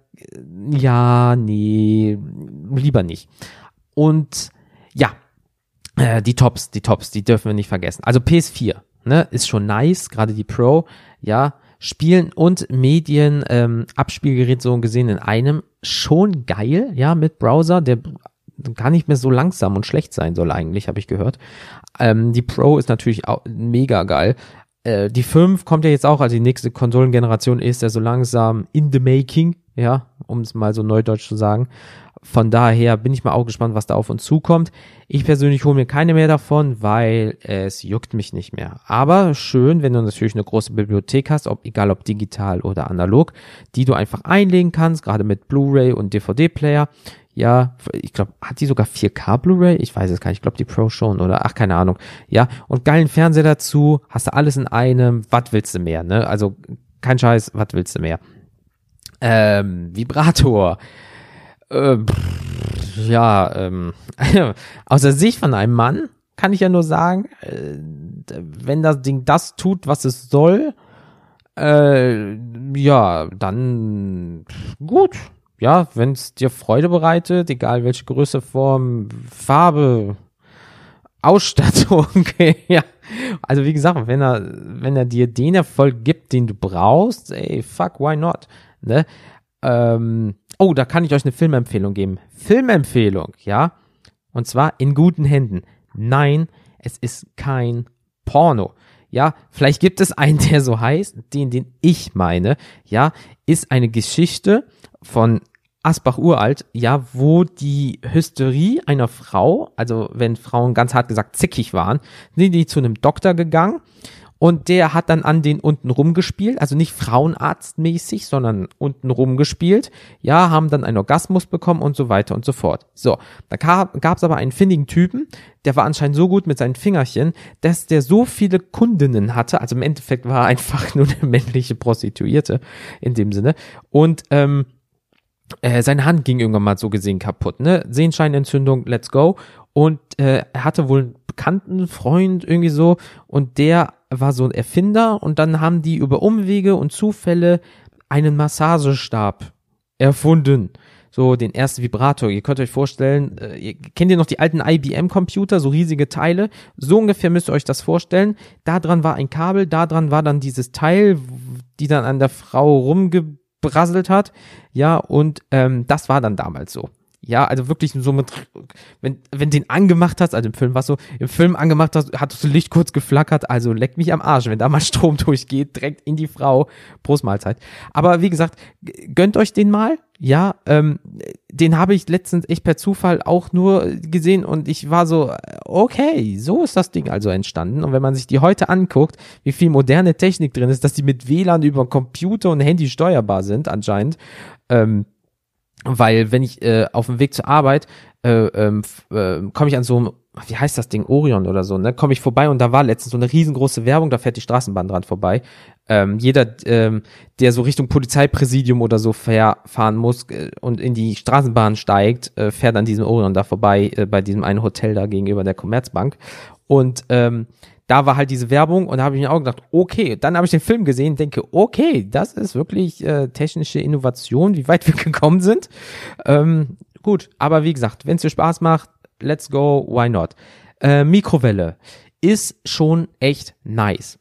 ja, nee, lieber nicht. Und ja, äh, die Tops, die Tops, die dürfen wir nicht vergessen. Also PS4, ne, ist schon nice, gerade die Pro, ja, Spielen und Medien, ähm, Abspielgerät so gesehen in einem, schon geil, ja, mit Browser, der gar nicht mehr so langsam und schlecht sein soll eigentlich, habe ich gehört. Ähm, die Pro ist natürlich auch mega geil, äh, die 5 kommt ja jetzt auch, also die nächste Konsolengeneration ist ja so langsam in the making, ja, um es mal so neudeutsch zu sagen. Von daher bin ich mal auch gespannt, was da auf uns zukommt. Ich persönlich hole mir keine mehr davon, weil es juckt mich nicht mehr. Aber schön, wenn du natürlich eine große Bibliothek hast, ob, egal ob digital oder analog, die du einfach einlegen kannst, gerade mit Blu-ray und DVD-Player. Ja, ich glaube, hat die sogar 4K Blu-ray? Ich weiß es gar nicht. Ich glaube, die Pro schon oder ach, keine Ahnung. Ja, und geilen Fernseher dazu, hast du alles in einem. Was willst du mehr, ne? Also kein Scheiß, was willst du mehr? Ähm, Vibrator. Ähm, ja, ähm, [LAUGHS] aus der Sicht von einem Mann kann ich ja nur sagen, äh, wenn das Ding das tut, was es soll, äh, ja, dann gut, ja, wenn es dir Freude bereitet, egal welche Größe, Form, Farbe, Ausstattung, [LAUGHS] ja. Also wie gesagt, wenn er, wenn er dir den Erfolg gibt, den du brauchst, ey, fuck, why not? Ne? Ähm, oh, da kann ich euch eine Filmempfehlung geben. Filmempfehlung, ja. Und zwar in guten Händen. Nein, es ist kein Porno. Ja, vielleicht gibt es einen, [LAUGHS] der so heißt, den, den ich meine, ja, ist eine Geschichte von Asbach uralt, ja, wo die Hysterie einer Frau, also wenn Frauen ganz hart gesagt zickig waren, sind die zu einem Doktor gegangen und der hat dann an den unten rumgespielt, also nicht Frauenarztmäßig, sondern unten rumgespielt. Ja, haben dann einen Orgasmus bekommen und so weiter und so fort. So, da gab es aber einen findigen Typen, der war anscheinend so gut mit seinen Fingerchen, dass der so viele Kundinnen hatte. Also im Endeffekt war er [LAUGHS] einfach nur eine männliche Prostituierte in dem Sinne. Und ähm, äh, seine Hand ging irgendwann mal so gesehen kaputt, ne? Sehenscheinentzündung, let's go. Und äh, er hatte wohl einen bekannten Freund irgendwie so und der war so ein Erfinder und dann haben die über Umwege und Zufälle einen Massagestab erfunden. So den ersten Vibrator. Ihr könnt euch vorstellen, äh, ihr kennt ihr noch die alten IBM-Computer, so riesige Teile? So ungefähr müsst ihr euch das vorstellen. Da dran war ein Kabel, da dran war dann dieses Teil, die dann an der Frau rumge gebrasselt hat. Ja, und ähm, das war dann damals so. Ja, also wirklich so mit, wenn, wenn den angemacht hast, also im Film was so, im Film angemacht hast, hat das Licht kurz geflackert, also leck mich am Arsch, wenn da mal [LAUGHS] Strom durchgeht, direkt in die Frau, Prostmahlzeit. Aber wie gesagt, gönnt euch den mal, ja, ähm, den habe ich letztens echt per Zufall auch nur gesehen und ich war so, okay, so ist das Ding also entstanden. Und wenn man sich die heute anguckt, wie viel moderne Technik drin ist, dass die mit WLAN über Computer und Handy steuerbar sind anscheinend, ähm, weil wenn ich äh, auf dem Weg zur Arbeit äh, ähm, äh, komme ich an so einem, wie heißt das Ding, Orion oder so, ne, komme ich vorbei und da war letztens so eine riesengroße Werbung, da fährt die Straßenbahn dran vorbei. Ähm, jeder, ähm, der so Richtung Polizeipräsidium oder so fahren muss äh, und in die Straßenbahn steigt, äh, fährt an diesem Orion da vorbei, äh, bei diesem einen Hotel da gegenüber der Commerzbank. Und ähm, da war halt diese Werbung und da habe ich mir auch gedacht, okay, dann habe ich den Film gesehen, denke, okay, das ist wirklich äh, technische Innovation, wie weit [LAUGHS] wir gekommen sind. Ähm, gut, aber wie gesagt, wenn es dir Spaß macht, let's go, why not? Äh, Mikrowelle ist schon echt nice.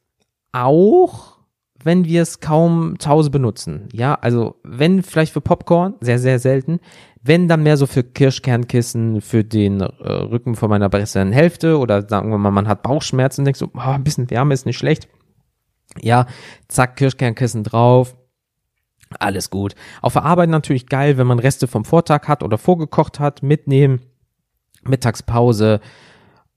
Auch wenn wir es kaum zu Hause benutzen. Ja, also wenn vielleicht für Popcorn, sehr, sehr selten. Wenn dann mehr so für Kirschkernkissen, für den äh, Rücken von meiner besseren Hälfte oder sagen wir mal, man hat Bauchschmerzen und denkt so, oh, ein bisschen Wärme ist nicht schlecht. Ja, zack, Kirschkernkissen drauf. Alles gut. Auf der Arbeit natürlich geil, wenn man Reste vom Vortag hat oder vorgekocht hat, mitnehmen. Mittagspause,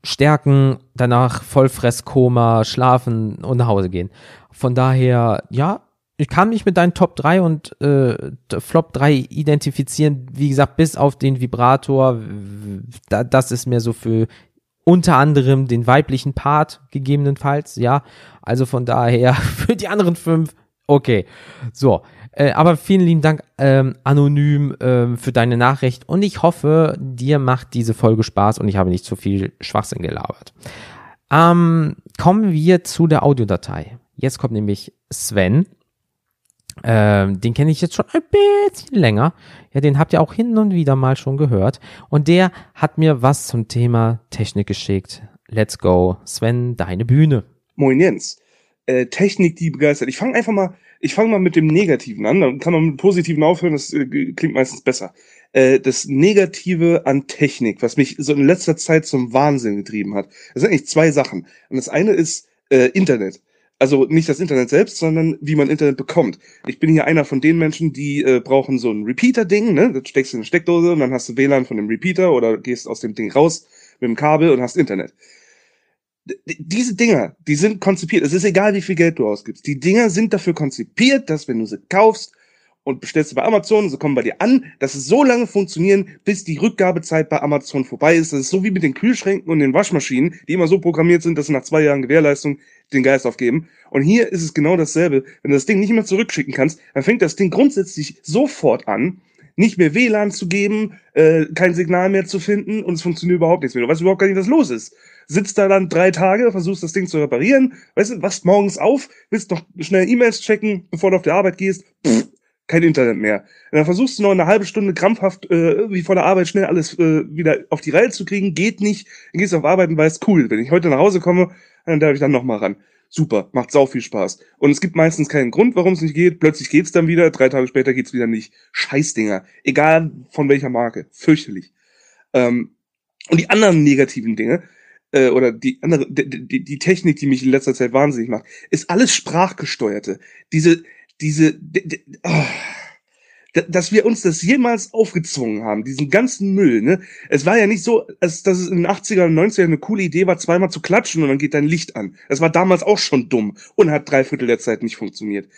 stärken, danach Vollfresskoma, schlafen und nach Hause gehen. Von daher, ja, ich kann mich mit deinen Top 3 und äh, Flop 3 identifizieren, wie gesagt, bis auf den Vibrator. Da, das ist mir so für unter anderem den weiblichen Part gegebenenfalls, ja. Also von daher [LAUGHS] für die anderen fünf, okay. So, äh, aber vielen lieben Dank ähm, anonym ähm, für deine Nachricht und ich hoffe, dir macht diese Folge Spaß und ich habe nicht zu viel Schwachsinn gelabert. Ähm, kommen wir zu der Audiodatei. Jetzt kommt nämlich Sven ähm, den kenne ich jetzt schon ein bisschen länger. Ja, den habt ihr auch hin und wieder mal schon gehört. Und der hat mir was zum Thema Technik geschickt. Let's go. Sven, deine Bühne. Moin Jens. Äh, Technik, die begeistert. Ich fange einfach mal, ich fange mal mit dem Negativen an. Dann kann man mit Positiven aufhören, das äh, klingt meistens besser. Äh, das Negative an Technik, was mich so in letzter Zeit zum Wahnsinn getrieben hat. Das sind eigentlich zwei Sachen. Und das eine ist äh, Internet. Also nicht das Internet selbst, sondern wie man Internet bekommt. Ich bin hier einer von den Menschen, die äh, brauchen so ein Repeater-Ding, ne? Das steckst du in eine Steckdose und dann hast du WLAN von dem Repeater oder gehst aus dem Ding raus mit dem Kabel und hast Internet. D diese Dinger, die sind konzipiert. Es ist egal, wie viel Geld du ausgibst. Die Dinger sind dafür konzipiert, dass wenn du sie kaufst und bestellst sie bei Amazon, sie kommen bei dir an, dass es so lange funktionieren, bis die Rückgabezeit bei Amazon vorbei ist. Das ist so wie mit den Kühlschränken und den Waschmaschinen, die immer so programmiert sind, dass sie nach zwei Jahren Gewährleistung den Geist aufgeben. Und hier ist es genau dasselbe. Wenn du das Ding nicht mehr zurückschicken kannst, dann fängt das Ding grundsätzlich sofort an, nicht mehr WLAN zu geben, äh, kein Signal mehr zu finden und es funktioniert überhaupt nichts mehr. Du weißt überhaupt gar nicht, was los ist. Sitzt da dann drei Tage, versuchst das Ding zu reparieren, weißt du, wachst morgens auf, willst noch schnell E-Mails checken, bevor du auf die Arbeit gehst, pff, kein Internet mehr. Und dann versuchst du noch eine halbe Stunde krampfhaft äh, irgendwie vor der Arbeit schnell alles äh, wieder auf die Reihe zu kriegen, geht nicht. Dann gehst du auf Arbeit und weißt, cool, wenn ich heute nach Hause komme, dann darf ich dann nochmal ran. Super, macht sau viel Spaß. Und es gibt meistens keinen Grund, warum es nicht geht. Plötzlich geht's dann wieder, drei Tage später geht's wieder nicht. Scheißdinger. Egal von welcher Marke. Fürchterlich. Ähm, und die anderen negativen Dinge, äh, oder die andere, die, die, die Technik, die mich in letzter Zeit wahnsinnig macht, ist alles sprachgesteuerte. Diese, diese, die, die, oh, dass wir uns das jemals aufgezwungen haben, diesen ganzen Müll, ne? Es war ja nicht so, als dass es in den 80er und 90er eine coole Idee war, zweimal zu klatschen und dann geht dein Licht an. Das war damals auch schon dumm und hat drei Viertel der Zeit nicht funktioniert.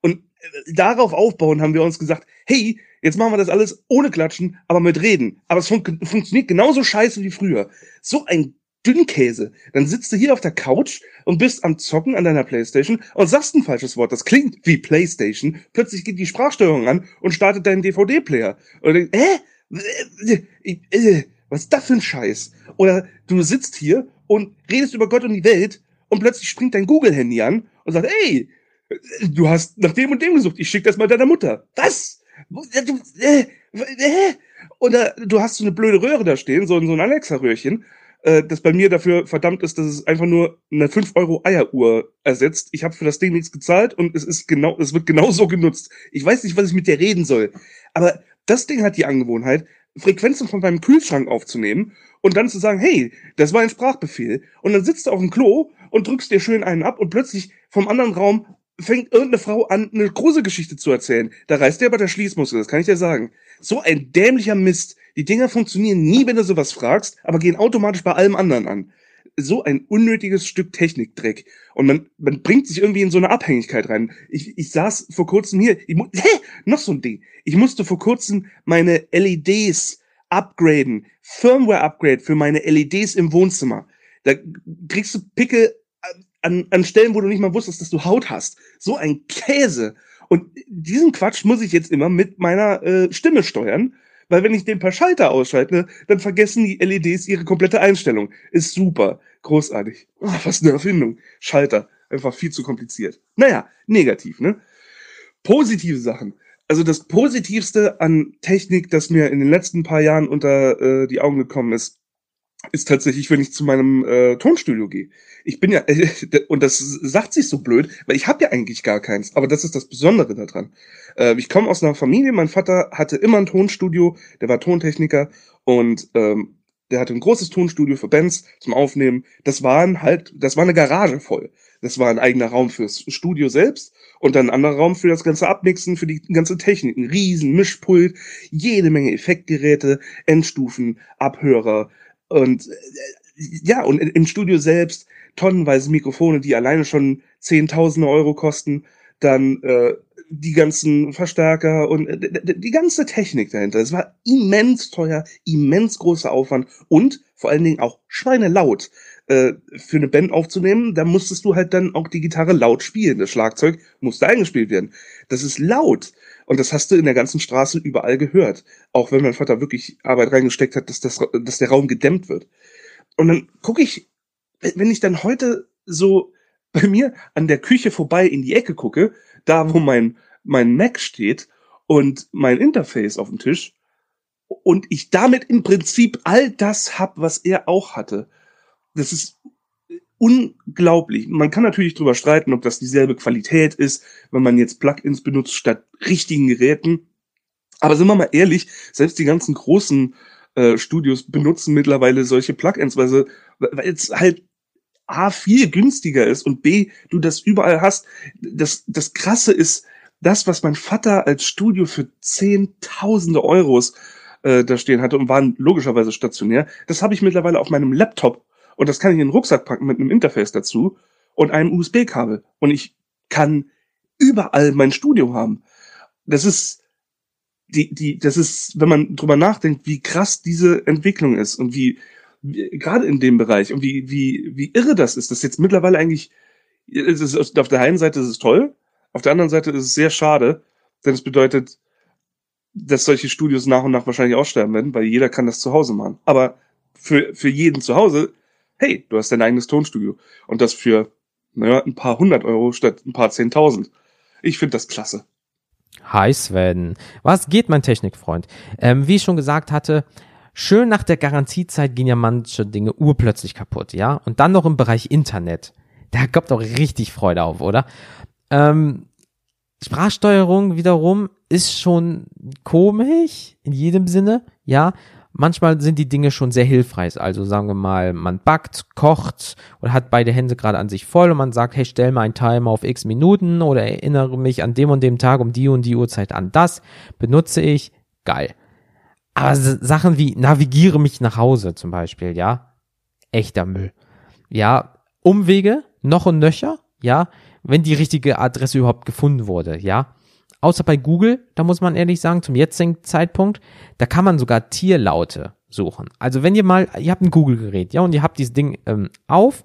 Und äh, darauf aufbauen haben wir uns gesagt, hey, jetzt machen wir das alles ohne Klatschen, aber mit Reden. Aber es fun funktioniert genauso scheiße wie früher. So ein Dünnkäse. Dann sitzt du hier auf der Couch und bist am Zocken an deiner Playstation und sagst ein falsches Wort. Das klingt wie Playstation. Plötzlich geht die Sprachsteuerung an und startet deinen DVD-Player. Und denkst, hä? Was ist das für ein Scheiß? Oder du sitzt hier und redest über Gott und die Welt und plötzlich springt dein Google-Handy an und sagt, ey, du hast nach dem und dem gesucht, ich schick das mal deiner Mutter. Was? Äh, äh, oder du hast so eine blöde Röhre da stehen, so, so ein Alexa-Röhrchen äh, das bei mir dafür verdammt ist, dass es einfach nur eine 5 Euro Eieruhr ersetzt. Ich habe für das Ding nichts gezahlt und es ist genau, es wird [LAUGHS] genauso genutzt. Ich weiß nicht, was ich mit der reden soll. Aber das Ding hat die Angewohnheit, Frequenzen von meinem Kühlschrank aufzunehmen und dann zu sagen, hey, das war ein Sprachbefehl. Und dann sitzt du auf dem Klo und drückst dir schön einen ab und plötzlich vom anderen Raum fängt irgendeine Frau an, eine große Geschichte zu erzählen. Da reißt dir aber der Schließmuskel, das kann ich dir sagen. So ein dämlicher Mist. Die Dinger funktionieren nie, wenn du sowas fragst, aber gehen automatisch bei allem anderen an. So ein unnötiges Stück Technikdreck. Und man, man bringt sich irgendwie in so eine Abhängigkeit rein. Ich, ich saß vor kurzem hier, ich, hä, noch so ein Ding. Ich musste vor kurzem meine LEDs upgraden. Firmware-Upgrade für meine LEDs im Wohnzimmer. Da kriegst du Pickel an, an Stellen, wo du nicht mal wusstest, dass du Haut hast. So ein Käse. Und diesen Quatsch muss ich jetzt immer mit meiner äh, Stimme steuern, weil wenn ich den per Schalter ausschalte, dann vergessen die LEDs ihre komplette Einstellung. Ist super. Großartig. Oh, was eine Erfindung. Schalter. Einfach viel zu kompliziert. Naja, negativ, ne? Positive Sachen. Also das Positivste an Technik, das mir in den letzten paar Jahren unter äh, die Augen gekommen ist, ist tatsächlich, wenn ich zu meinem äh, Tonstudio gehe. Ich bin ja, äh, [LAUGHS] und das sagt sich so blöd, weil ich habe ja eigentlich gar keins, aber das ist das Besondere daran. Äh, ich komme aus einer Familie, mein Vater hatte immer ein Tonstudio, der war Tontechniker und ähm, der hatte ein großes Tonstudio für Bands zum Aufnehmen. Das waren halt, das war eine Garage voll. Das war ein eigener Raum fürs Studio selbst und dann ein anderer Raum für das ganze Abmixen, für die ganze Technik. Ein riesen Mischpult, jede Menge Effektgeräte, Endstufen, Abhörer, und äh, ja, und im Studio selbst tonnenweise Mikrofone, die alleine schon Zehntausende Euro kosten, dann äh, die ganzen Verstärker und äh, die ganze Technik dahinter. Es war immens teuer, immens großer Aufwand und vor allen Dingen auch schweinelaut. Äh, für eine Band aufzunehmen, da musstest du halt dann auch die Gitarre laut spielen. Das Schlagzeug musste eingespielt werden. Das ist laut. Und das hast du in der ganzen Straße überall gehört. Auch wenn mein Vater wirklich Arbeit reingesteckt hat, dass, das, dass der Raum gedämmt wird. Und dann gucke ich, wenn ich dann heute so bei mir an der Küche vorbei in die Ecke gucke, da wo mein, mein Mac steht und mein Interface auf dem Tisch, und ich damit im Prinzip all das hab, was er auch hatte. Das ist unglaublich. Man kann natürlich drüber streiten, ob das dieselbe Qualität ist, wenn man jetzt Plugins benutzt statt richtigen Geräten. Aber sind wir mal ehrlich, selbst die ganzen großen äh, Studios benutzen mittlerweile solche Plugins, weil es halt A viel günstiger ist und B, du das überall hast. Das, das krasse ist, das, was mein Vater als Studio für Zehntausende Euros äh, da stehen hatte und waren logischerweise stationär, das habe ich mittlerweile auf meinem Laptop und das kann ich in den Rucksack packen mit einem Interface dazu und einem USB-Kabel. Und ich kann überall mein Studio haben. Das ist, die, die, das ist, wenn man drüber nachdenkt, wie krass diese Entwicklung ist und wie, wie gerade in dem Bereich und wie, wie, wie irre das ist, das jetzt mittlerweile eigentlich, es auf der einen Seite ist es toll, auf der anderen Seite ist es sehr schade, denn es bedeutet, dass solche Studios nach und nach wahrscheinlich aussterben werden, weil jeder kann das zu Hause machen. Aber für, für jeden zu Hause hey, du hast dein eigenes Tonstudio. Und das für, naja, ein paar hundert Euro statt ein paar zehntausend. Ich finde das klasse. Hi Sven. Was geht, mein Technikfreund? Ähm, wie ich schon gesagt hatte, schön nach der Garantiezeit gehen ja manche Dinge urplötzlich kaputt, ja? Und dann noch im Bereich Internet. Da kommt doch richtig Freude auf, oder? Ähm, Sprachsteuerung wiederum ist schon komisch in jedem Sinne, ja manchmal sind die Dinge schon sehr hilfreich. Also sagen wir mal, man backt, kocht und hat beide Hände gerade an sich voll und man sagt, hey, stell mal einen Timer auf x Minuten oder erinnere mich an dem und dem Tag um die und die Uhrzeit an das, benutze ich, geil. Aber Sachen wie navigiere mich nach Hause zum Beispiel, ja, echter Müll. Ja, Umwege, noch und nöcher, ja, wenn die richtige Adresse überhaupt gefunden wurde, ja außer bei Google, da muss man ehrlich sagen, zum jetzigen Zeitpunkt, da kann man sogar Tierlaute suchen. Also wenn ihr mal, ihr habt ein Google-Gerät, ja, und ihr habt dieses Ding ähm, auf,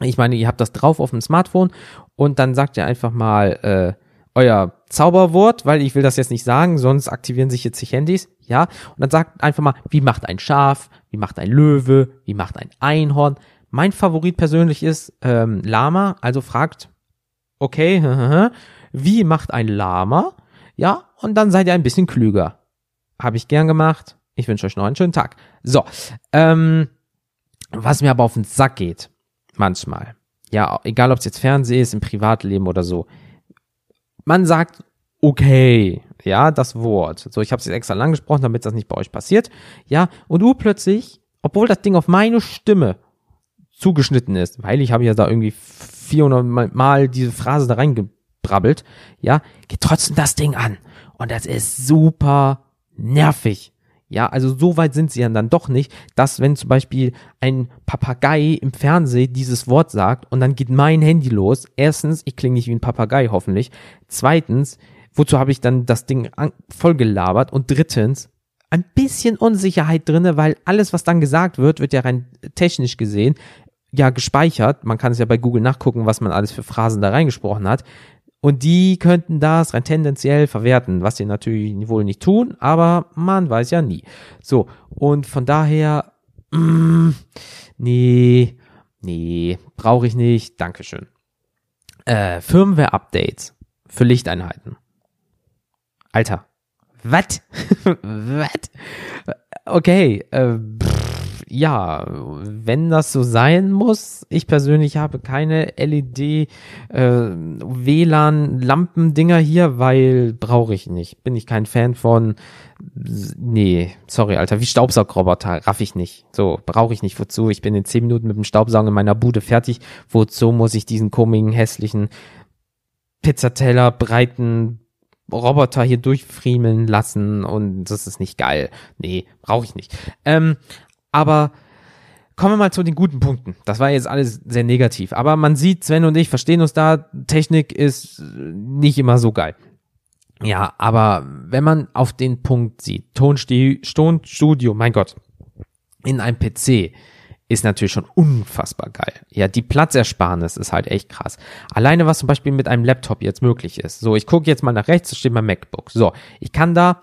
ich meine, ihr habt das drauf auf dem Smartphone und dann sagt ihr einfach mal äh, euer Zauberwort, weil ich will das jetzt nicht sagen, sonst aktivieren sich jetzt die Handys, ja, und dann sagt einfach mal, wie macht ein Schaf, wie macht ein Löwe, wie macht ein Einhorn. Mein Favorit persönlich ist ähm, Lama, also fragt, okay, [LAUGHS] wie macht ein Lama? Ja, und dann seid ihr ein bisschen klüger. Habe ich gern gemacht. Ich wünsche euch noch einen schönen Tag. So, ähm, was mir aber auf den Sack geht, manchmal, ja, egal ob es jetzt Fernsehen ist, im Privatleben oder so, man sagt, okay, Ja, das Wort. So, ich habe es jetzt extra lang gesprochen, damit das nicht bei euch passiert. Ja, und urplötzlich, obwohl das Ding auf meine Stimme zugeschnitten ist, weil ich habe ja da irgendwie 400 Mal diese Phrase da reingebrabbelt, ja, geht trotzdem das Ding an. Und das ist super nervig. Ja, also so weit sind sie ja dann doch nicht, dass wenn zum Beispiel ein Papagei im Fernsehen dieses Wort sagt und dann geht mein Handy los. Erstens, ich klinge nicht wie ein Papagei hoffentlich. Zweitens, wozu habe ich dann das Ding vollgelabert? Und drittens, ein bisschen Unsicherheit drinne, weil alles, was dann gesagt wird, wird ja rein technisch gesehen ja gespeichert. Man kann es ja bei Google nachgucken, was man alles für Phrasen da reingesprochen hat. Und die könnten das rein tendenziell verwerten, was sie natürlich wohl nicht tun, aber man weiß ja nie. So, und von daher, mm, nee, nee, brauche ich nicht, Dankeschön. Äh, Firmware-Updates für Lichteinheiten. Alter, was? [LAUGHS] was? Okay, äh, pff, ja, wenn das so sein muss, ich persönlich habe keine LED äh, WLAN Lampendinger hier, weil brauche ich nicht. Bin ich kein Fan von. Nee, sorry, Alter, wie Staubsaugroboter, raff ich nicht. So, brauche ich nicht. Wozu? Ich bin in zehn Minuten mit dem Staubsaugen in meiner Bude fertig. Wozu muss ich diesen komischen, hässlichen Pizzateller breiten Roboter hier durchfriemeln lassen und das ist nicht geil. Nee, brauche ich nicht. Ähm, aber kommen wir mal zu den guten Punkten. Das war jetzt alles sehr negativ. Aber man sieht, Sven und ich verstehen uns da, Technik ist nicht immer so geil. Ja, aber wenn man auf den Punkt sieht, Tonstudio, mein Gott, in einem PC ist natürlich schon unfassbar geil. Ja, die Platzersparnis ist halt echt krass. Alleine was zum Beispiel mit einem Laptop jetzt möglich ist. So, ich gucke jetzt mal nach rechts, da steht mein MacBook. So, ich kann da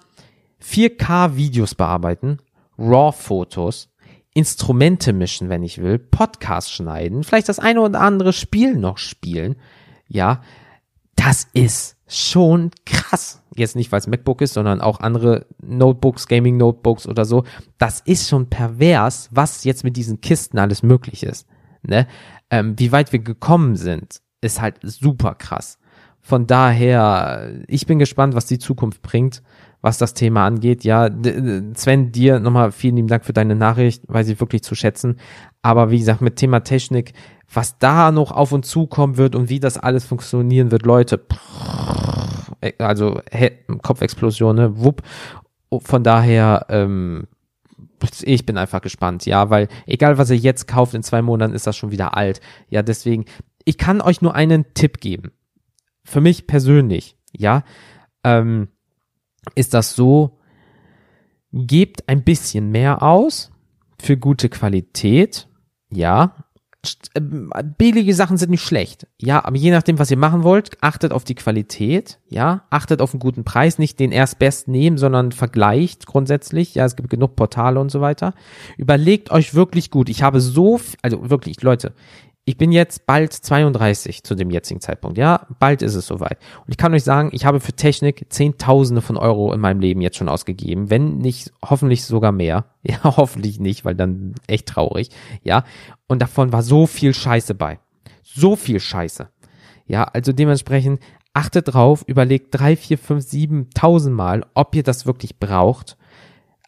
4K Videos bearbeiten, RAW-Fotos, Instrumente mischen, wenn ich will, Podcast schneiden, vielleicht das eine oder andere Spiel noch spielen. Ja, das ist schon krass. Jetzt nicht, weil es MacBook ist, sondern auch andere Notebooks, Gaming-Notebooks oder so. Das ist schon pervers, was jetzt mit diesen Kisten alles möglich ist. Ne? Ähm, wie weit wir gekommen sind, ist halt super krass. Von daher, ich bin gespannt, was die Zukunft bringt was das Thema angeht. Ja, Sven, dir nochmal vielen lieben Dank für deine Nachricht, weiß ich wirklich zu schätzen. Aber wie gesagt, mit Thema Technik, was da noch auf uns zukommen wird und wie das alles funktionieren wird, Leute, also Kopfexplosion, ne, wupp. Von daher, ähm, ich bin einfach gespannt, ja, weil egal was ihr jetzt kauft, in zwei Monaten ist das schon wieder alt. Ja, deswegen, ich kann euch nur einen Tipp geben. Für mich persönlich, ja, ähm, ist das so, gebt ein bisschen mehr aus für gute Qualität, ja. Ähm, billige Sachen sind nicht schlecht, ja, aber je nachdem, was ihr machen wollt, achtet auf die Qualität, ja, achtet auf einen guten Preis, nicht den erstbest nehmen, sondern vergleicht grundsätzlich, ja, es gibt genug Portale und so weiter. Überlegt euch wirklich gut. Ich habe so, also wirklich, Leute, ich bin jetzt bald 32 zu dem jetzigen Zeitpunkt, ja, bald ist es soweit. Und ich kann euch sagen, ich habe für Technik Zehntausende von Euro in meinem Leben jetzt schon ausgegeben, wenn nicht, hoffentlich sogar mehr. [LAUGHS] Ja, hoffentlich nicht, weil dann echt traurig, ja. Und davon war so viel Scheiße bei. So viel Scheiße. Ja, also dementsprechend achtet drauf, überlegt drei, vier, fünf, sieben, tausend Mal, ob ihr das wirklich braucht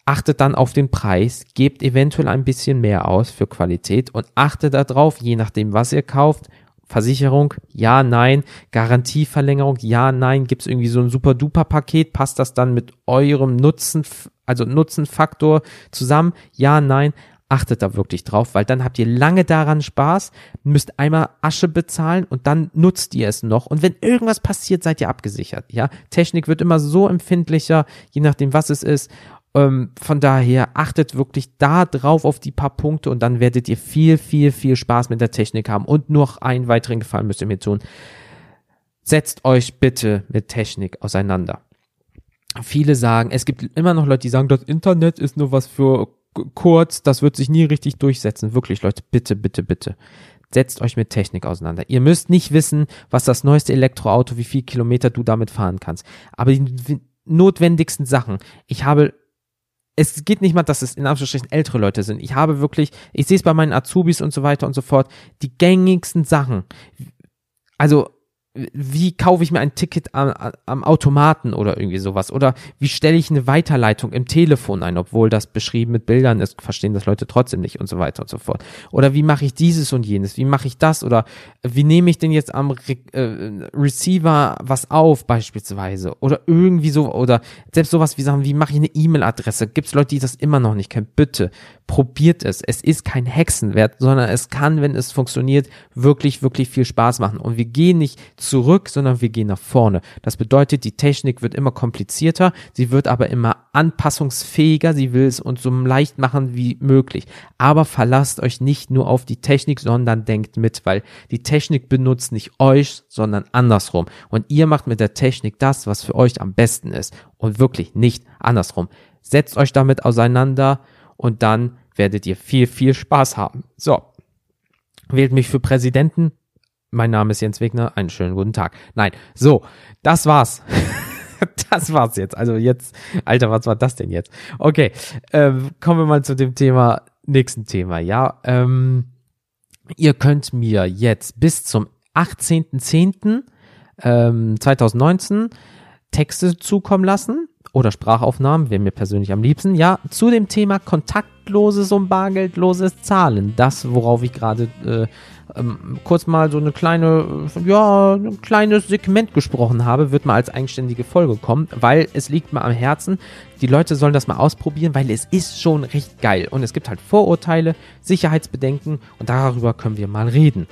achtet dann auf den Preis, gebt eventuell ein bisschen mehr aus für Qualität und achtet darauf, je nachdem, was ihr kauft. Versicherung, ja, nein. Garantieverlängerung, ja, nein. Gibt es irgendwie so ein super-duper-Paket? Passt das dann mit eurem Nutzen, also Nutzenfaktor zusammen? Ja, nein. Achtet da wirklich drauf, weil dann habt ihr lange daran Spaß, müsst einmal Asche bezahlen und dann nutzt ihr es noch. Und wenn irgendwas passiert, seid ihr abgesichert. Ja, Technik wird immer so empfindlicher, je nachdem, was es ist. Ähm, von daher achtet wirklich da drauf auf die paar Punkte und dann werdet ihr viel, viel, viel Spaß mit der Technik haben. Und noch einen weiteren Gefallen müsst ihr mir tun. Setzt euch bitte mit Technik auseinander. Viele sagen, es gibt immer noch Leute, die sagen, das Internet ist nur was für kurz, das wird sich nie richtig durchsetzen. Wirklich, Leute, bitte, bitte, bitte. Setzt euch mit Technik auseinander. Ihr müsst nicht wissen, was das neueste Elektroauto, wie viel Kilometer du damit fahren kannst. Aber die notwendigsten Sachen. Ich habe es geht nicht mal, dass es in Anführungsstrichen ältere Leute sind. Ich habe wirklich, ich sehe es bei meinen Azubis und so weiter und so fort, die gängigsten Sachen. Also wie kaufe ich mir ein Ticket am, am Automaten oder irgendwie sowas? Oder wie stelle ich eine Weiterleitung im Telefon ein, obwohl das beschrieben mit Bildern ist, verstehen das Leute trotzdem nicht und so weiter und so fort. Oder wie mache ich dieses und jenes? Wie mache ich das? Oder wie nehme ich denn jetzt am Re äh, Receiver was auf beispielsweise? Oder irgendwie so, oder selbst sowas wie sagen, wie mache ich eine E-Mail-Adresse? Gibt es Leute, die das immer noch nicht kennen? Bitte, probiert es. Es ist kein Hexenwert, sondern es kann, wenn es funktioniert, wirklich, wirklich viel Spaß machen. Und wir gehen nicht zurück, sondern wir gehen nach vorne. Das bedeutet, die Technik wird immer komplizierter, sie wird aber immer anpassungsfähiger, sie will es uns so leicht machen wie möglich. Aber verlasst euch nicht nur auf die Technik, sondern denkt mit, weil die Technik benutzt nicht euch, sondern andersrum. Und ihr macht mit der Technik das, was für euch am besten ist. Und wirklich nicht andersrum. Setzt euch damit auseinander und dann werdet ihr viel, viel Spaß haben. So. Wählt mich für Präsidenten, mein Name ist Jens Wegner. Einen schönen guten Tag. Nein, so, das war's. [LAUGHS] das war's jetzt. Also jetzt, Alter, was war das denn jetzt? Okay, ähm, kommen wir mal zu dem Thema, nächsten Thema. Ja, ähm, ihr könnt mir jetzt bis zum 18.10. Ähm, 2019 Texte zukommen lassen oder Sprachaufnahmen, wäre mir persönlich am liebsten. Ja, zu dem Thema kontaktloses und bargeldloses Zahlen. Das, worauf ich gerade äh, ähm, kurz mal so eine kleine, ja, ein kleines Segment gesprochen habe, wird mal als eigenständige Folge kommen, weil es liegt mir am Herzen. Die Leute sollen das mal ausprobieren, weil es ist schon recht geil. Und es gibt halt Vorurteile, Sicherheitsbedenken und darüber können wir mal reden.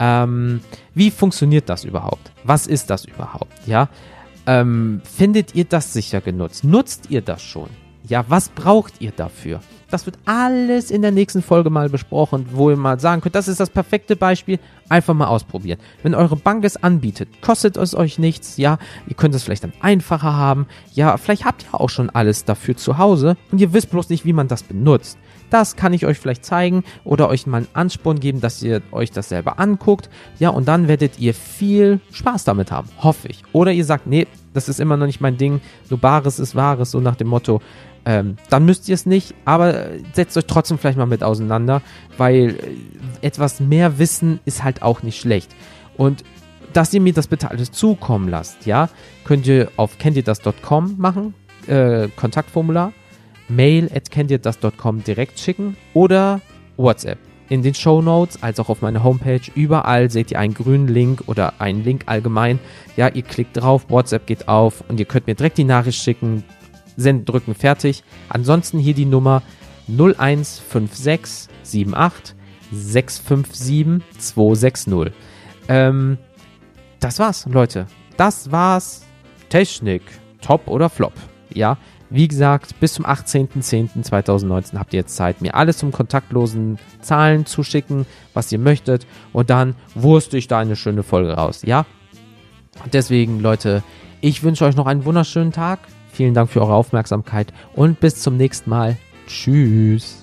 Ähm, wie funktioniert das überhaupt? Was ist das überhaupt? Ja, ähm, findet ihr das sicher genutzt? Nutzt ihr das schon? Ja, was braucht ihr dafür? Das wird alles in der nächsten Folge mal besprochen, wo ihr mal sagen könnt, das ist das perfekte Beispiel. Einfach mal ausprobieren. Wenn eure Bank es anbietet, kostet es euch nichts, ja. Ihr könnt es vielleicht dann einfacher haben. Ja, vielleicht habt ihr auch schon alles dafür zu Hause und ihr wisst bloß nicht, wie man das benutzt. Das kann ich euch vielleicht zeigen oder euch mal einen Ansporn geben, dass ihr euch das selber anguckt. Ja, und dann werdet ihr viel Spaß damit haben. Hoffe ich. Oder ihr sagt, nee, das ist immer noch nicht mein Ding. So Bares ist Wahres, so nach dem Motto. Ähm, dann müsst ihr es nicht, aber setzt euch trotzdem vielleicht mal mit auseinander, weil äh, etwas mehr Wissen ist halt auch nicht schlecht. Und dass ihr mir das bitte alles zukommen lasst, ja, könnt ihr auf kenntierdas.com machen, äh, Kontaktformular, mail at kenntierdas.com direkt schicken oder WhatsApp. In den Show Notes als auch auf meiner Homepage überall seht ihr einen grünen Link oder einen Link allgemein. Ja, ihr klickt drauf, WhatsApp geht auf und ihr könnt mir direkt die Nachricht schicken, Senden drücken, fertig. Ansonsten hier die Nummer 015678 657 260. Ähm, das war's, Leute. Das war's. Technik, top oder flop. Ja, wie gesagt, bis zum 18.10.2019 habt ihr jetzt Zeit, mir alles zum kontaktlosen Zahlen zu schicken, was ihr möchtet. Und dann wurste ich da eine schöne Folge raus. Ja? Deswegen, Leute, ich wünsche euch noch einen wunderschönen Tag. Vielen Dank für eure Aufmerksamkeit und bis zum nächsten Mal. Tschüss.